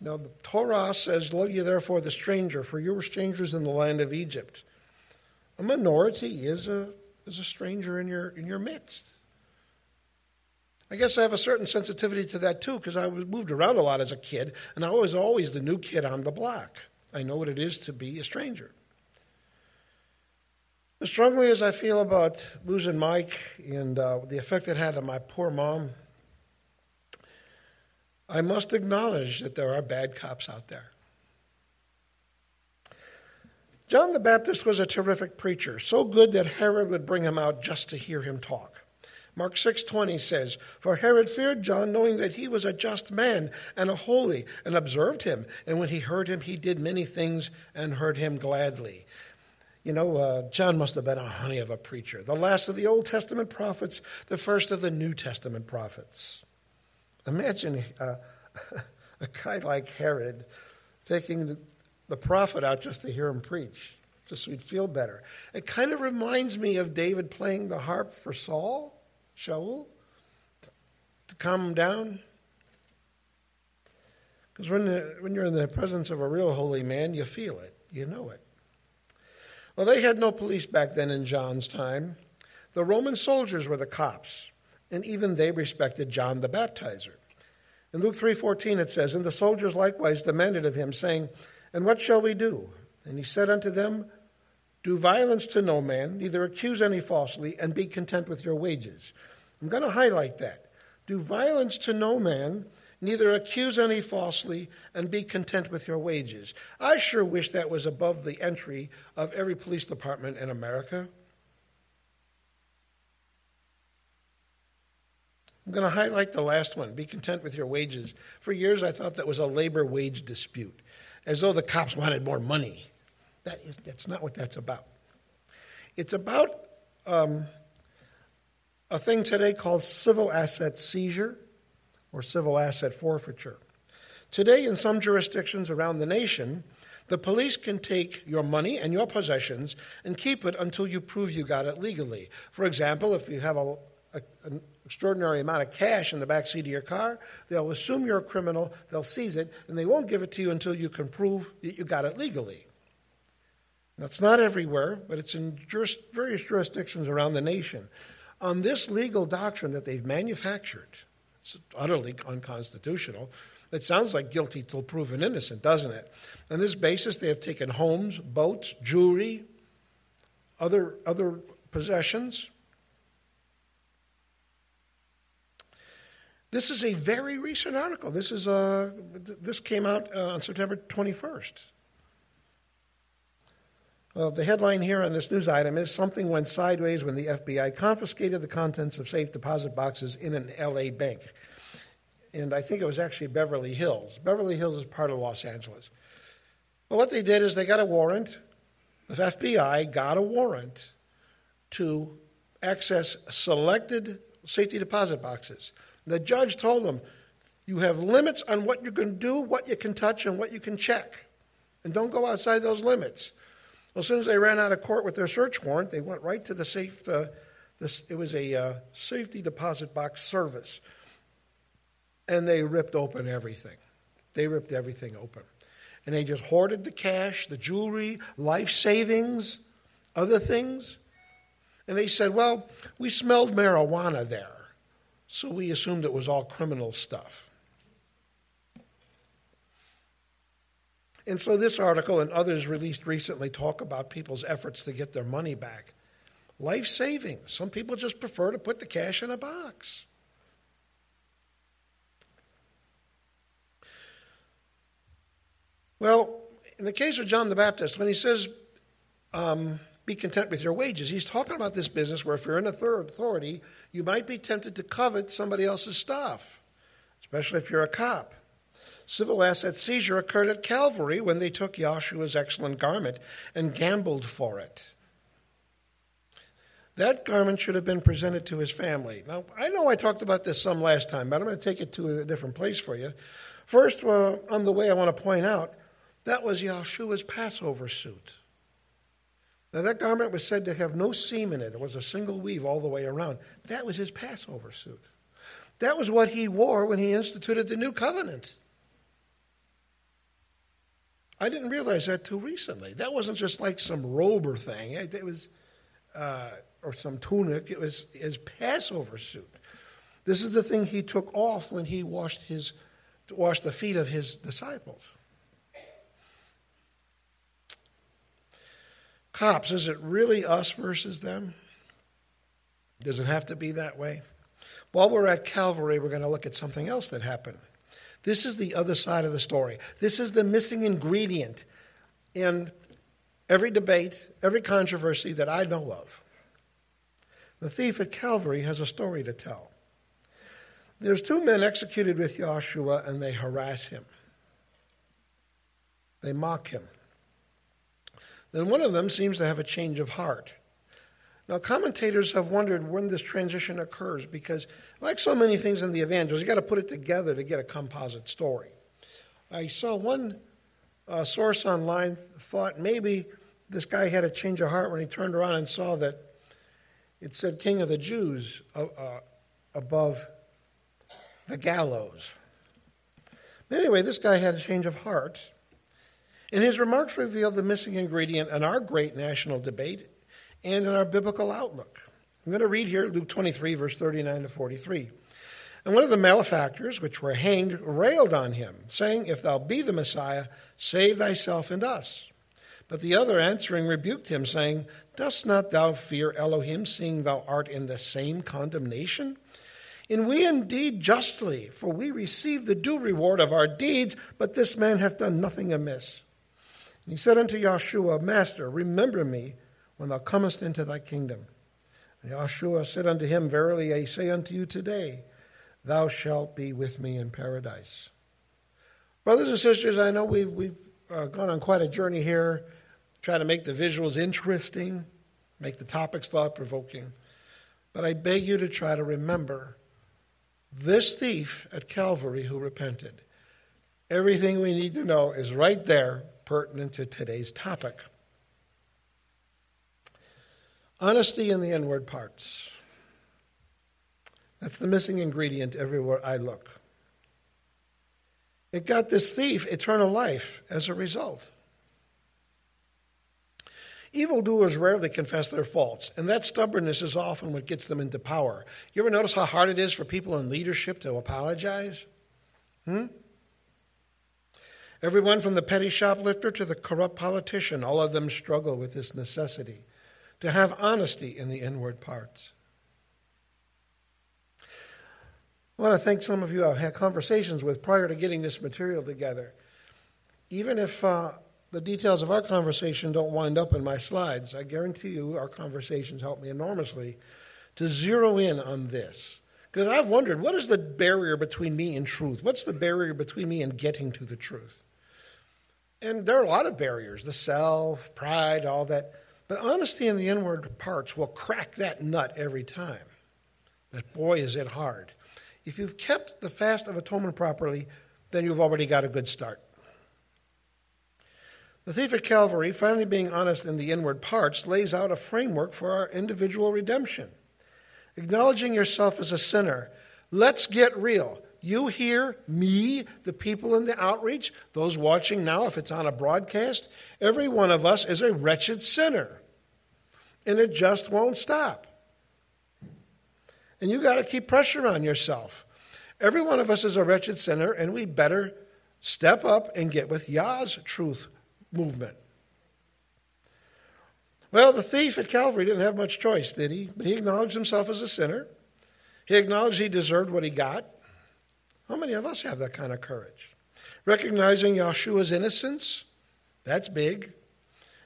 Now, the Torah says, Love ye therefore the stranger, for you were strangers in the land of Egypt. A minority is a, is a stranger in your, in your midst. I guess I have a certain sensitivity to that too, because I moved around a lot as a kid, and I was always the new kid on the block. I know what it is to be a stranger. As strongly as I feel about losing Mike and uh, the effect it had on my poor mom, I must acknowledge that there are bad cops out there. John the Baptist was a terrific preacher, so good that Herod would bring him out just to hear him talk. Mark 6:20 says, "For Herod feared John, knowing that he was a just man and a holy, and observed him, and when he heard him, he did many things and heard him gladly." You know, uh, John must have been a honey of a preacher, the last of the Old Testament prophets, the first of the New Testament prophets. Imagine uh, a guy like Herod taking the, the prophet out just to hear him preach, just so he'd feel better. It kind of reminds me of David playing the harp for Saul, Shaul, to calm him down. Because when, uh, when you're in the presence of a real holy man, you feel it, you know it. Well, they had no police back then in John's time. The Roman soldiers were the cops, and even they respected John the Baptizer. In Luke 3:14 it says, "And the soldiers likewise demanded of him, saying, And what shall we do? And he said unto them, Do violence to no man, neither accuse any falsely, and be content with your wages. I'm going to highlight that. Do violence to no man, neither accuse any falsely, and be content with your wages. I sure wish that was above the entry of every police department in America. I'm going to highlight the last one be content with your wages. For years, I thought that was a labor wage dispute as though the cops wanted more money. That is, that's not what that's about. It's about um, a thing today called civil asset seizure or civil asset forfeiture. Today, in some jurisdictions around the nation, the police can take your money and your possessions and keep it until you prove you got it legally. For example, if you have a, a, an extraordinary amount of cash in the back seat of your car. They'll assume you're a criminal, they'll seize it, and they won't give it to you until you can prove that you got it legally. That's not everywhere, but it's in juris, various jurisdictions around the nation. On this legal doctrine that they've manufactured, it's utterly unconstitutional. It sounds like guilty till proven innocent, doesn't it? On this basis, they have taken homes, boats, jewelry, other, other possessions, This is a very recent article. This, is, uh, this came out uh, on September 21st. Uh, the headline here on this news item is Something Went Sideways When the FBI Confiscated the Contents of Safe Deposit Boxes in an LA Bank. And I think it was actually Beverly Hills. Beverly Hills is part of Los Angeles. Well, what they did is they got a warrant. The FBI got a warrant to access selected safety deposit boxes. The judge told them, You have limits on what you can do, what you can touch, and what you can check. And don't go outside those limits. Well, as soon as they ran out of court with their search warrant, they went right to the safe. Uh, this, it was a uh, safety deposit box service. And they ripped open everything. They ripped everything open. And they just hoarded the cash, the jewelry, life savings, other things. And they said, well, we smelled marijuana there, so we assumed it was all criminal stuff. And so this article and others released recently talk about people's efforts to get their money back. Life savings. Some people just prefer to put the cash in a box. Well, in the case of John the Baptist, when he says, um, be content with your wages, he's talking about this business where if you're in a third authority, you might be tempted to covet somebody else's stuff, especially if you're a cop. Civil asset seizure occurred at Calvary when they took Yahshua's excellent garment and gambled for it. That garment should have been presented to his family. Now, I know I talked about this some last time, but I'm going to take it to a different place for you. First, uh, on the way, I want to point out that was Yahshua's Passover suit. Now, that garment was said to have no seam in it. It was a single weave all the way around. That was his Passover suit. That was what he wore when he instituted the new covenant. I didn't realize that too recently. That wasn't just like some robe or thing. It was, uh, or some tunic. It was his Passover suit. This is the thing he took off when he washed his, washed the feet of his disciples. Cops, is it really us versus them? Does it have to be that way? While we're at Calvary, we're going to look at something else that happened. This is the other side of the story. This is the missing ingredient in every debate, every controversy that I know of. The thief at Calvary has a story to tell. There's two men executed with Yahshua, and they harass him. They mock him. Then one of them seems to have a change of heart. Now, commentators have wondered when this transition occurs because, like so many things in the evangels, you got to put it together to get a composite story. I saw one uh, source online thought maybe this guy had a change of heart when he turned around and saw that it said King of the Jews uh, uh, above the gallows. But anyway, this guy had a change of heart. And his remarks revealed the missing ingredient in our great national debate and in our biblical outlook. I'm going to read here Luke 23, verse 39 to 43. And one of the malefactors which were hanged railed on him, saying, If thou be the Messiah, save thyself and us. But the other answering rebuked him, saying, Dost not thou fear Elohim, seeing thou art in the same condemnation? And we indeed justly, for we receive the due reward of our deeds, but this man hath done nothing amiss. And he said unto Yahshua, Master, remember me when thou comest into thy kingdom. And Yahshua said unto him, Verily I say unto you today, thou shalt be with me in paradise. Brothers and sisters, I know we've, we've uh, gone on quite a journey here, trying to make the visuals interesting, make the topics thought provoking. But I beg you to try to remember this thief at Calvary who repented. Everything we need to know is right there, pertinent to today's topic. Honesty in the inward parts. That's the missing ingredient everywhere I look. It got this thief eternal life as a result. Evildoers rarely confess their faults, and that stubbornness is often what gets them into power. You ever notice how hard it is for people in leadership to apologize? Hmm? Everyone from the petty shoplifter to the corrupt politician, all of them struggle with this necessity to have honesty in the inward parts. I want to thank some of you I've had conversations with prior to getting this material together. Even if uh, the details of our conversation don't wind up in my slides, I guarantee you our conversations help me enormously to zero in on this. Because I've wondered, what is the barrier between me and truth? What's the barrier between me and getting to the truth? And there are a lot of barriers the self, pride, all that. But honesty in the inward parts will crack that nut every time. But boy, is it hard. If you've kept the fast of atonement properly, then you've already got a good start. The thief at Calvary, finally being honest in the inward parts, lays out a framework for our individual redemption. Acknowledging yourself as a sinner, let's get real. you hear me, the people in the outreach, those watching now, if it's on a broadcast, every one of us is a wretched sinner. And it just won't stop. And you got to keep pressure on yourself. Every one of us is a wretched sinner, and we better step up and get with Yah's truth movement. Well, the thief at Calvary didn't have much choice, did he? But he acknowledged himself as a sinner. He acknowledged he deserved what he got. How many of us have that kind of courage? Recognizing Yahshua's innocence, that's big.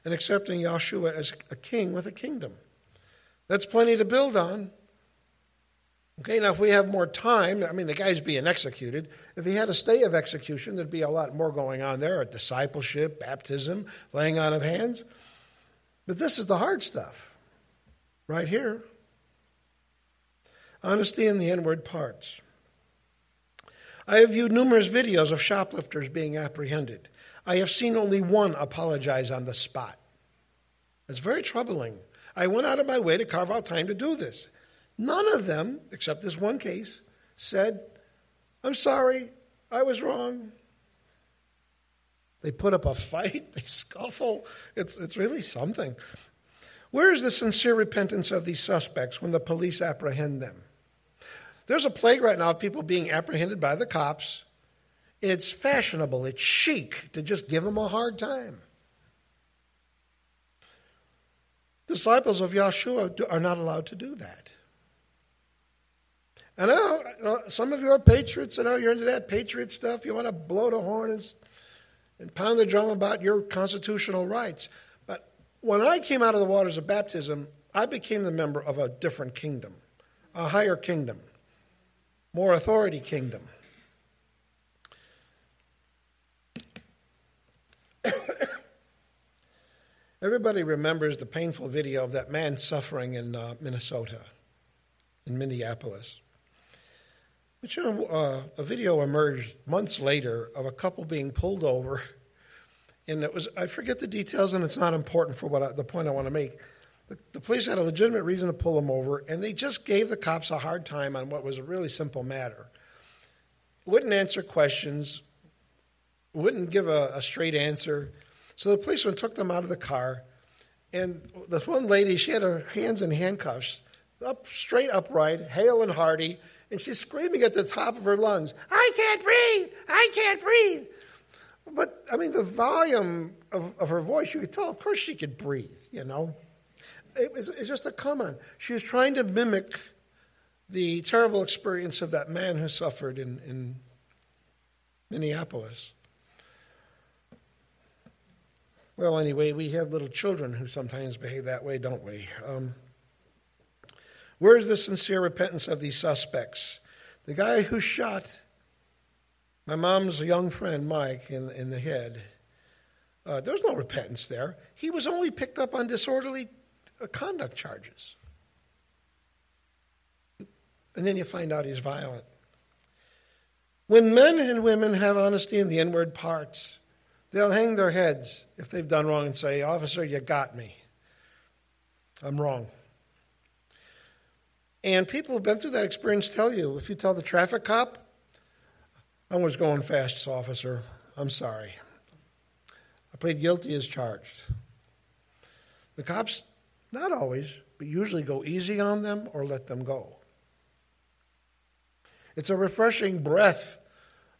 And accepting Yahshua as a king with a kingdom. That's plenty to build on. Okay, now if we have more time, I mean, the guy's being executed. If he had a stay of execution, there'd be a lot more going on there discipleship, baptism, laying on of hands. But this is the hard stuff right here honesty in the inward parts. I have viewed numerous videos of shoplifters being apprehended. I have seen only one apologize on the spot. It's very troubling. I went out of my way to carve out time to do this. None of them, except this one case, said, I'm sorry, I was wrong. They put up a fight, they scuffle. It's, it's really something. Where is the sincere repentance of these suspects when the police apprehend them? There's a plague right now of people being apprehended by the cops. It's fashionable, it's chic to just give them a hard time. Disciples of Yahshua are not allowed to do that. I know, some of you are patriots. I know you're into that patriot stuff. You want to blow the horn and, and pound the drum about your constitutional rights. But when I came out of the waters of baptism, I became the member of a different kingdom, a higher kingdom, more authority kingdom. Everybody remembers the painful video of that man suffering in uh, Minnesota, in Minneapolis. But you know, uh, a video emerged months later of a couple being pulled over, and it was, I forget the details, and it's not important for what I, the point I want to make. The, the police had a legitimate reason to pull them over, and they just gave the cops a hard time on what was a really simple matter. Wouldn't answer questions, wouldn't give a, a straight answer. So the policeman took them out of the car, and this one lady, she had her hands in handcuffs, up straight upright, hale and hearty and she's screaming at the top of her lungs, I can't breathe! I can't breathe! But, I mean, the volume of, of her voice, you could tell, of course, she could breathe, you know? It was, it's just a come on. She was trying to mimic the terrible experience of that man who suffered in, in Minneapolis. Well, anyway, we have little children who sometimes behave that way, don't we? Um, where is the sincere repentance of these suspects? The guy who shot my mom's young friend, Mike, in, in the head, uh, there was no repentance there. He was only picked up on disorderly uh, conduct charges. And then you find out he's violent. When men and women have honesty in the inward parts, they'll hang their heads if they've done wrong and say, Officer, you got me. I'm wrong. And people who've been through that experience tell you if you tell the traffic cop, I was going fast, officer, I'm sorry. I plead guilty as charged. The cops, not always, but usually go easy on them or let them go. It's a refreshing breath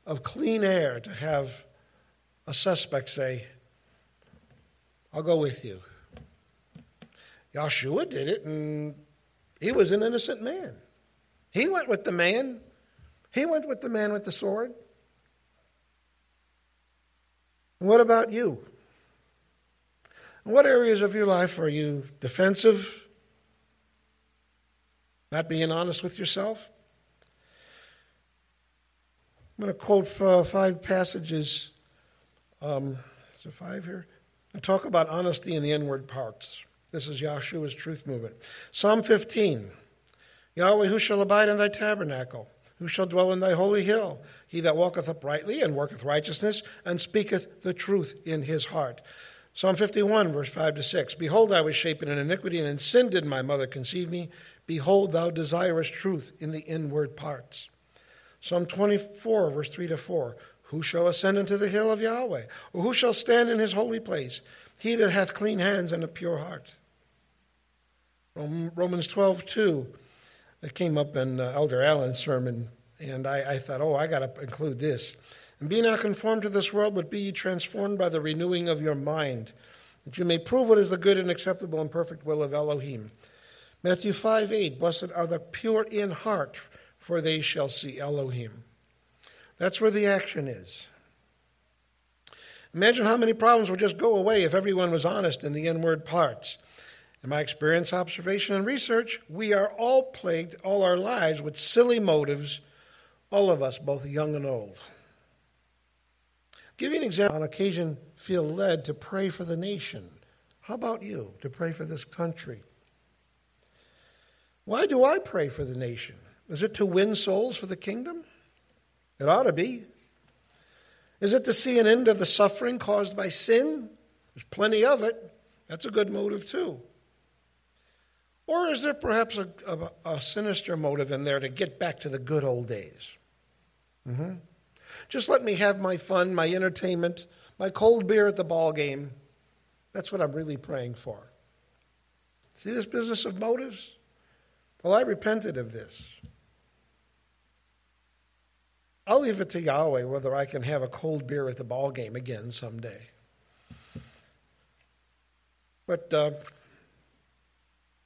of clean air to have a suspect say, I'll go with you. Yahshua did it, and he was an innocent man. He went with the man. He went with the man with the sword. What about you? what areas of your life are you defensive? Not being honest with yourself? I'm going to quote five passages. Um, is there five here? I talk about honesty in the inward parts. This is Yahshua's truth movement. Psalm 15 Yahweh, who shall abide in thy tabernacle? Who shall dwell in thy holy hill? He that walketh uprightly and worketh righteousness and speaketh the truth in his heart. Psalm 51, verse 5 to 6. Behold, I was shapen in iniquity, and in sin did my mother conceive me. Behold, thou desirest truth in the inward parts. Psalm 24, verse 3 to 4. Who shall ascend into the hill of Yahweh? Or who shall stand in his holy place? He that hath clean hands and a pure heart. Romans 12, 2. That came up in uh, Elder Allen's sermon, and I, I thought, oh, I got to include this. And be not conformed to this world, but be ye transformed by the renewing of your mind, that you may prove what is the good and acceptable and perfect will of Elohim. Matthew 5 8, blessed are the pure in heart, for they shall see Elohim. That's where the action is. Imagine how many problems would just go away if everyone was honest in the inward parts. In my experience, observation, and research, we are all plagued all our lives with silly motives, all of us, both young and old give you an example. On occasion, feel led to pray for the nation. How about you, to pray for this country? Why do I pray for the nation? Is it to win souls for the kingdom? It ought to be. Is it to see an end of the suffering caused by sin? There's plenty of it. That's a good motive, too. Or is there perhaps a, a, a sinister motive in there to get back to the good old days? Mm-hmm. Just let me have my fun, my entertainment, my cold beer at the ball game. That's what I'm really praying for. See this business of motives? Well, I repented of this. I'll leave it to Yahweh whether I can have a cold beer at the ball game again someday. But uh,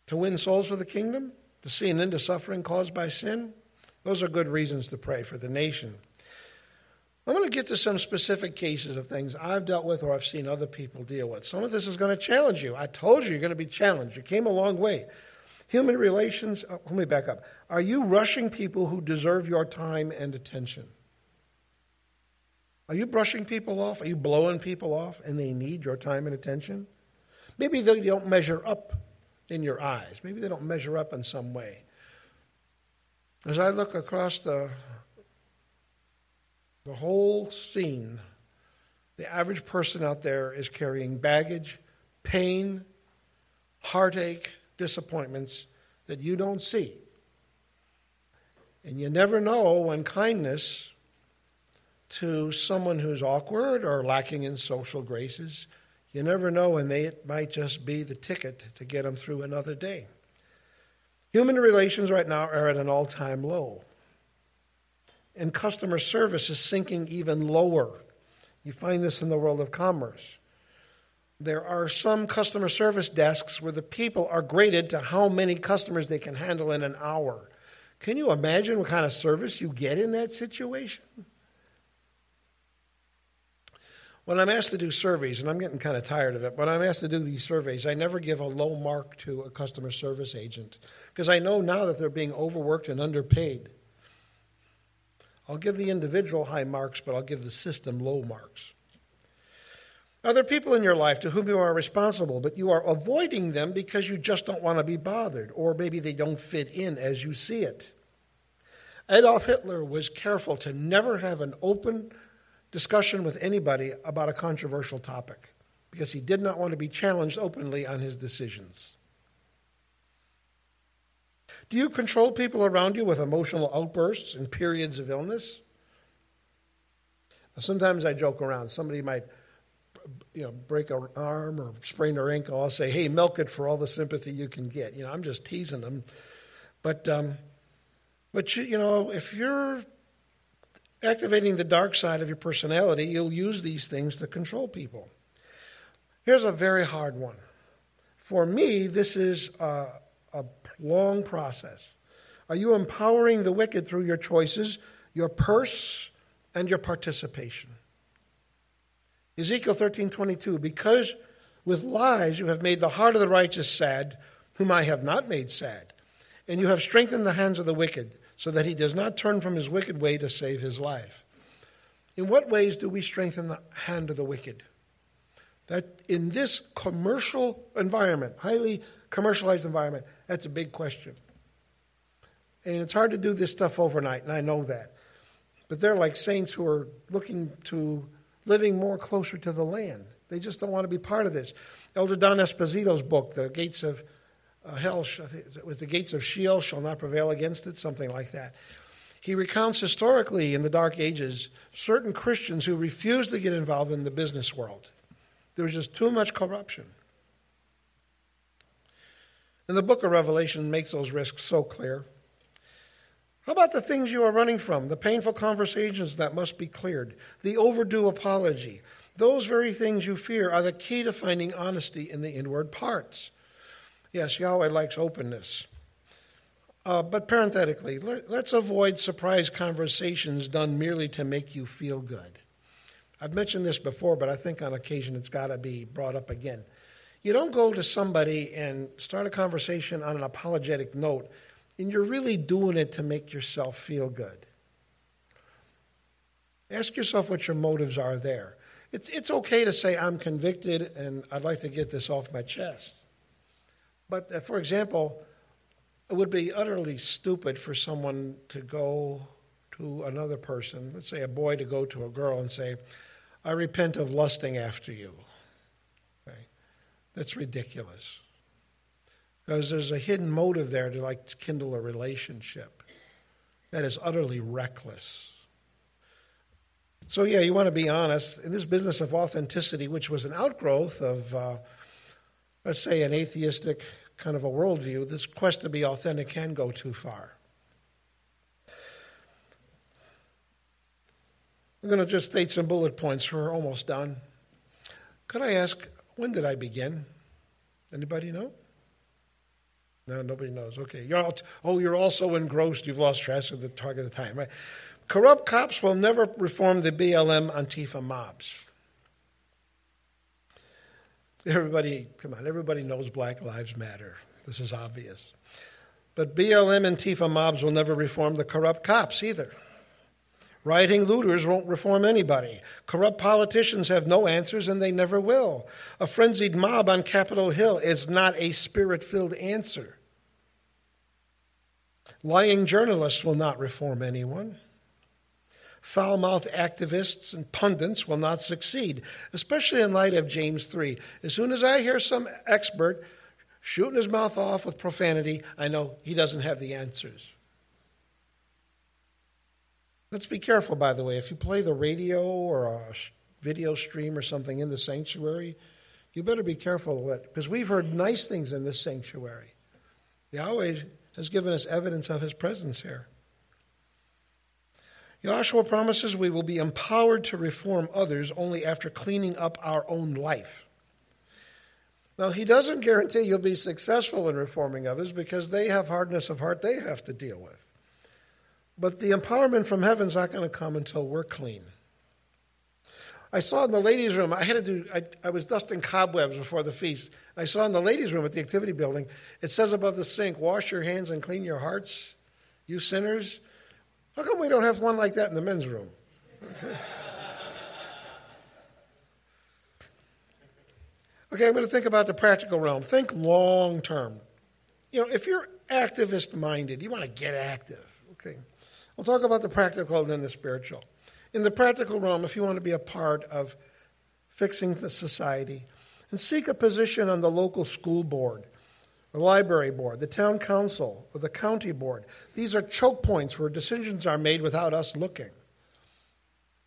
to win souls for the kingdom, to see an end to suffering caused by sin, those are good reasons to pray for the nation. I'm going to get to some specific cases of things I've dealt with or I've seen other people deal with. Some of this is going to challenge you. I told you you're going to be challenged. You came a long way. Human relations, oh, let me back up. Are you rushing people who deserve your time and attention? Are you brushing people off? Are you blowing people off and they need your time and attention? Maybe they don't measure up in your eyes. Maybe they don't measure up in some way. As I look across the the whole scene, the average person out there is carrying baggage, pain, heartache, disappointments that you don't see. And you never know when kindness to someone who's awkward or lacking in social graces, you never know when they, it might just be the ticket to get them through another day. Human relations right now are at an all time low and customer service is sinking even lower. You find this in the world of commerce. There are some customer service desks where the people are graded to how many customers they can handle in an hour. Can you imagine what kind of service you get in that situation? When I'm asked to do surveys, and I'm getting kind of tired of it, when I'm asked to do these surveys, I never give a low mark to a customer service agent because I know now that they're being overworked and underpaid. I'll give the individual high marks, but I'll give the system low marks. Are there people in your life to whom you are responsible, but you are avoiding them because you just don't want to be bothered, or maybe they don't fit in as you see it? Adolf Hitler was careful to never have an open discussion with anybody about a controversial topic because he did not want to be challenged openly on his decisions. Do you control people around you with emotional outbursts and periods of illness? Sometimes I joke around. Somebody might you know, break an arm or sprain their ankle. I'll say, hey, milk it for all the sympathy you can get. You know, I'm just teasing them. But, um, but you, you know, if you're activating the dark side of your personality, you'll use these things to control people. Here's a very hard one. For me, this is uh, a long process. Are you empowering the wicked through your choices, your purse, and your participation? Ezekiel 13:22 Because with lies you have made the heart of the righteous sad, whom I have not made sad, and you have strengthened the hands of the wicked, so that he does not turn from his wicked way to save his life. In what ways do we strengthen the hand of the wicked? That in this commercial environment, highly commercialized environment, that's a big question. And it's hard to do this stuff overnight, and I know that. But they're like saints who are looking to living more closer to the land. They just don't want to be part of this. Elder Don Esposito's book, The Gates of uh, Hell, with the gates of Sheol shall not prevail against it, something like that. He recounts historically in the Dark Ages certain Christians who refused to get involved in the business world. There was just too much corruption. And the book of Revelation makes those risks so clear. How about the things you are running from, the painful conversations that must be cleared, the overdue apology? Those very things you fear are the key to finding honesty in the inward parts. Yes, Yahweh likes openness. Uh, but parenthetically, let, let's avoid surprise conversations done merely to make you feel good. I've mentioned this before, but I think on occasion it's got to be brought up again. You don't go to somebody and start a conversation on an apologetic note and you're really doing it to make yourself feel good. Ask yourself what your motives are there. It's, it's okay to say, I'm convicted and I'd like to get this off my chest. But, uh, for example, it would be utterly stupid for someone to go to another person, let's say a boy to go to a girl and say, I repent of lusting after you. Okay? That's ridiculous because there's a hidden motive there to like kindle a relationship that is utterly reckless. So yeah, you want to be honest in this business of authenticity, which was an outgrowth of, uh, let's say, an atheistic kind of a worldview. This quest to be authentic can go too far. I'm going to just state some bullet points. We're almost done. Could I ask, when did I begin? Anybody know? No, nobody knows. Okay. You're all, oh, you're also engrossed. You've lost track of the target of time, right? Corrupt cops will never reform the BLM Antifa mobs. Everybody, come on, everybody knows Black Lives Matter. This is obvious. But BLM Antifa mobs will never reform the corrupt cops either. Rioting looters won't reform anybody. Corrupt politicians have no answers and they never will. A frenzied mob on Capitol Hill is not a spirit filled answer. Lying journalists will not reform anyone. Foul mouthed activists and pundits will not succeed, especially in light of James 3. As soon as I hear some expert shooting his mouth off with profanity, I know he doesn't have the answers. Let's be careful, by the way. If you play the radio or a video stream or something in the sanctuary, you better be careful because we've heard nice things in this sanctuary. Yahweh has given us evidence of his presence here. Yahshua promises we will be empowered to reform others only after cleaning up our own life. Now, he doesn't guarantee you'll be successful in reforming others because they have hardness of heart they have to deal with. But the empowerment from heaven's not going to come until we're clean. I saw in the ladies' room, I had to do, I, I, was dusting cobwebs before the feast. I saw in the ladies' room at the activity building, it says above the sink, wash your hands and clean your hearts, you sinners. How come we don't have one like that in the men's room? okay, I'm going to think about the practical realm. Think long term. You know, if you're activist minded, you want to get active. Okay. We'll talk about the practical and then the spiritual in the practical realm, if you want to be a part of fixing the society, and seek a position on the local school board, the library board, the town council, or the county board. These are choke points where decisions are made without us looking.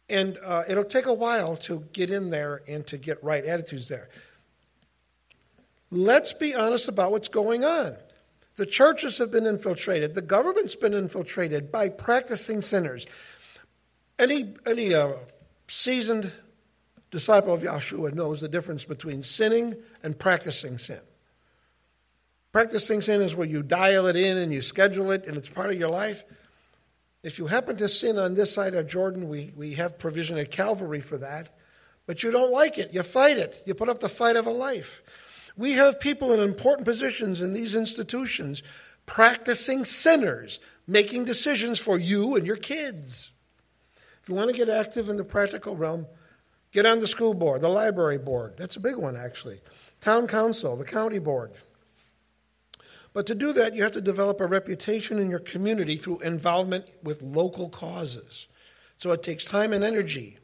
And uh, it'll take a while to get in there and to get right attitudes there. Let's be honest about what's going on. The churches have been infiltrated, the government's been infiltrated by practicing sinners. Any, any uh, seasoned disciple of Yahshua knows the difference between sinning and practicing sin. Practicing sin is where you dial it in and you schedule it and it's part of your life. If you happen to sin on this side of Jordan, we, we have provision at Calvary for that. But you don't like it. You fight it. You put up the fight of a life. We have people in important positions in these institutions practicing sinners, making decisions for you and your kids you want to get active in the practical realm, get on the school board, the library board. That's a big one, actually. Town council, the county board. But to do that, you have to develop a reputation in your community through involvement with local causes. So it takes time and energy.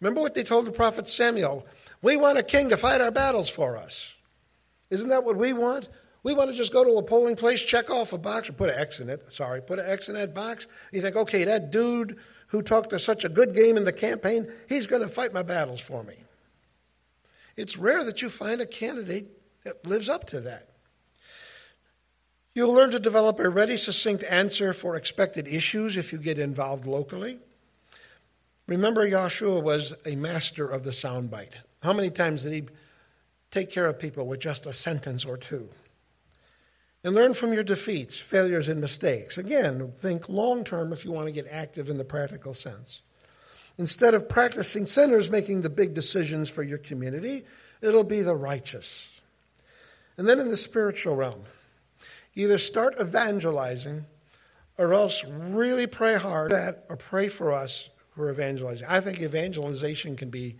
Remember what they told the prophet Samuel? We want a king to fight our battles for us. Isn't that what we want? We want to just go to a polling place, check off a box, or put an X in it. Sorry, put an X in that box. You think, okay, that dude who talked to such a good game in the campaign, he's going to fight my battles for me. It's rare that you find a candidate that lives up to that. You'll learn to develop a ready, succinct answer for expected issues if you get involved locally. Remember, Yahshua was a master of the soundbite. How many times did he take care of people with just a sentence or two? And learn from your defeats, failures, and mistakes. Again, think long term if you want to get active in the practical sense. Instead of practicing sinners making the big decisions for your community, it'll be the righteous. And then in the spiritual realm, either start evangelizing or else really pray hard that or pray for us who are evangelizing. I think evangelization can be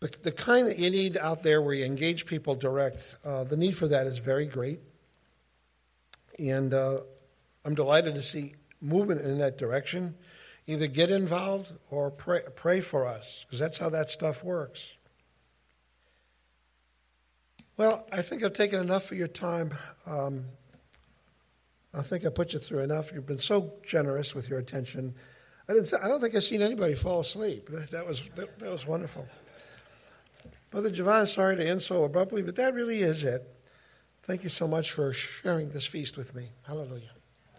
the, the kind that you need out there where you engage people direct. Uh, the need for that is very great. And uh, I'm delighted to see movement in that direction. Either get involved or pray, pray for us, because that's how that stuff works. Well, I think I've taken enough of your time. Um, I think I put you through enough. You've been so generous with your attention. I, didn't, I don't think I've seen anybody fall asleep. That, that was, that, that was wonderful. Brother Javon, sorry to end so abruptly, but that really is it. Thank you so much for sharing this feast with me. Hallelujah.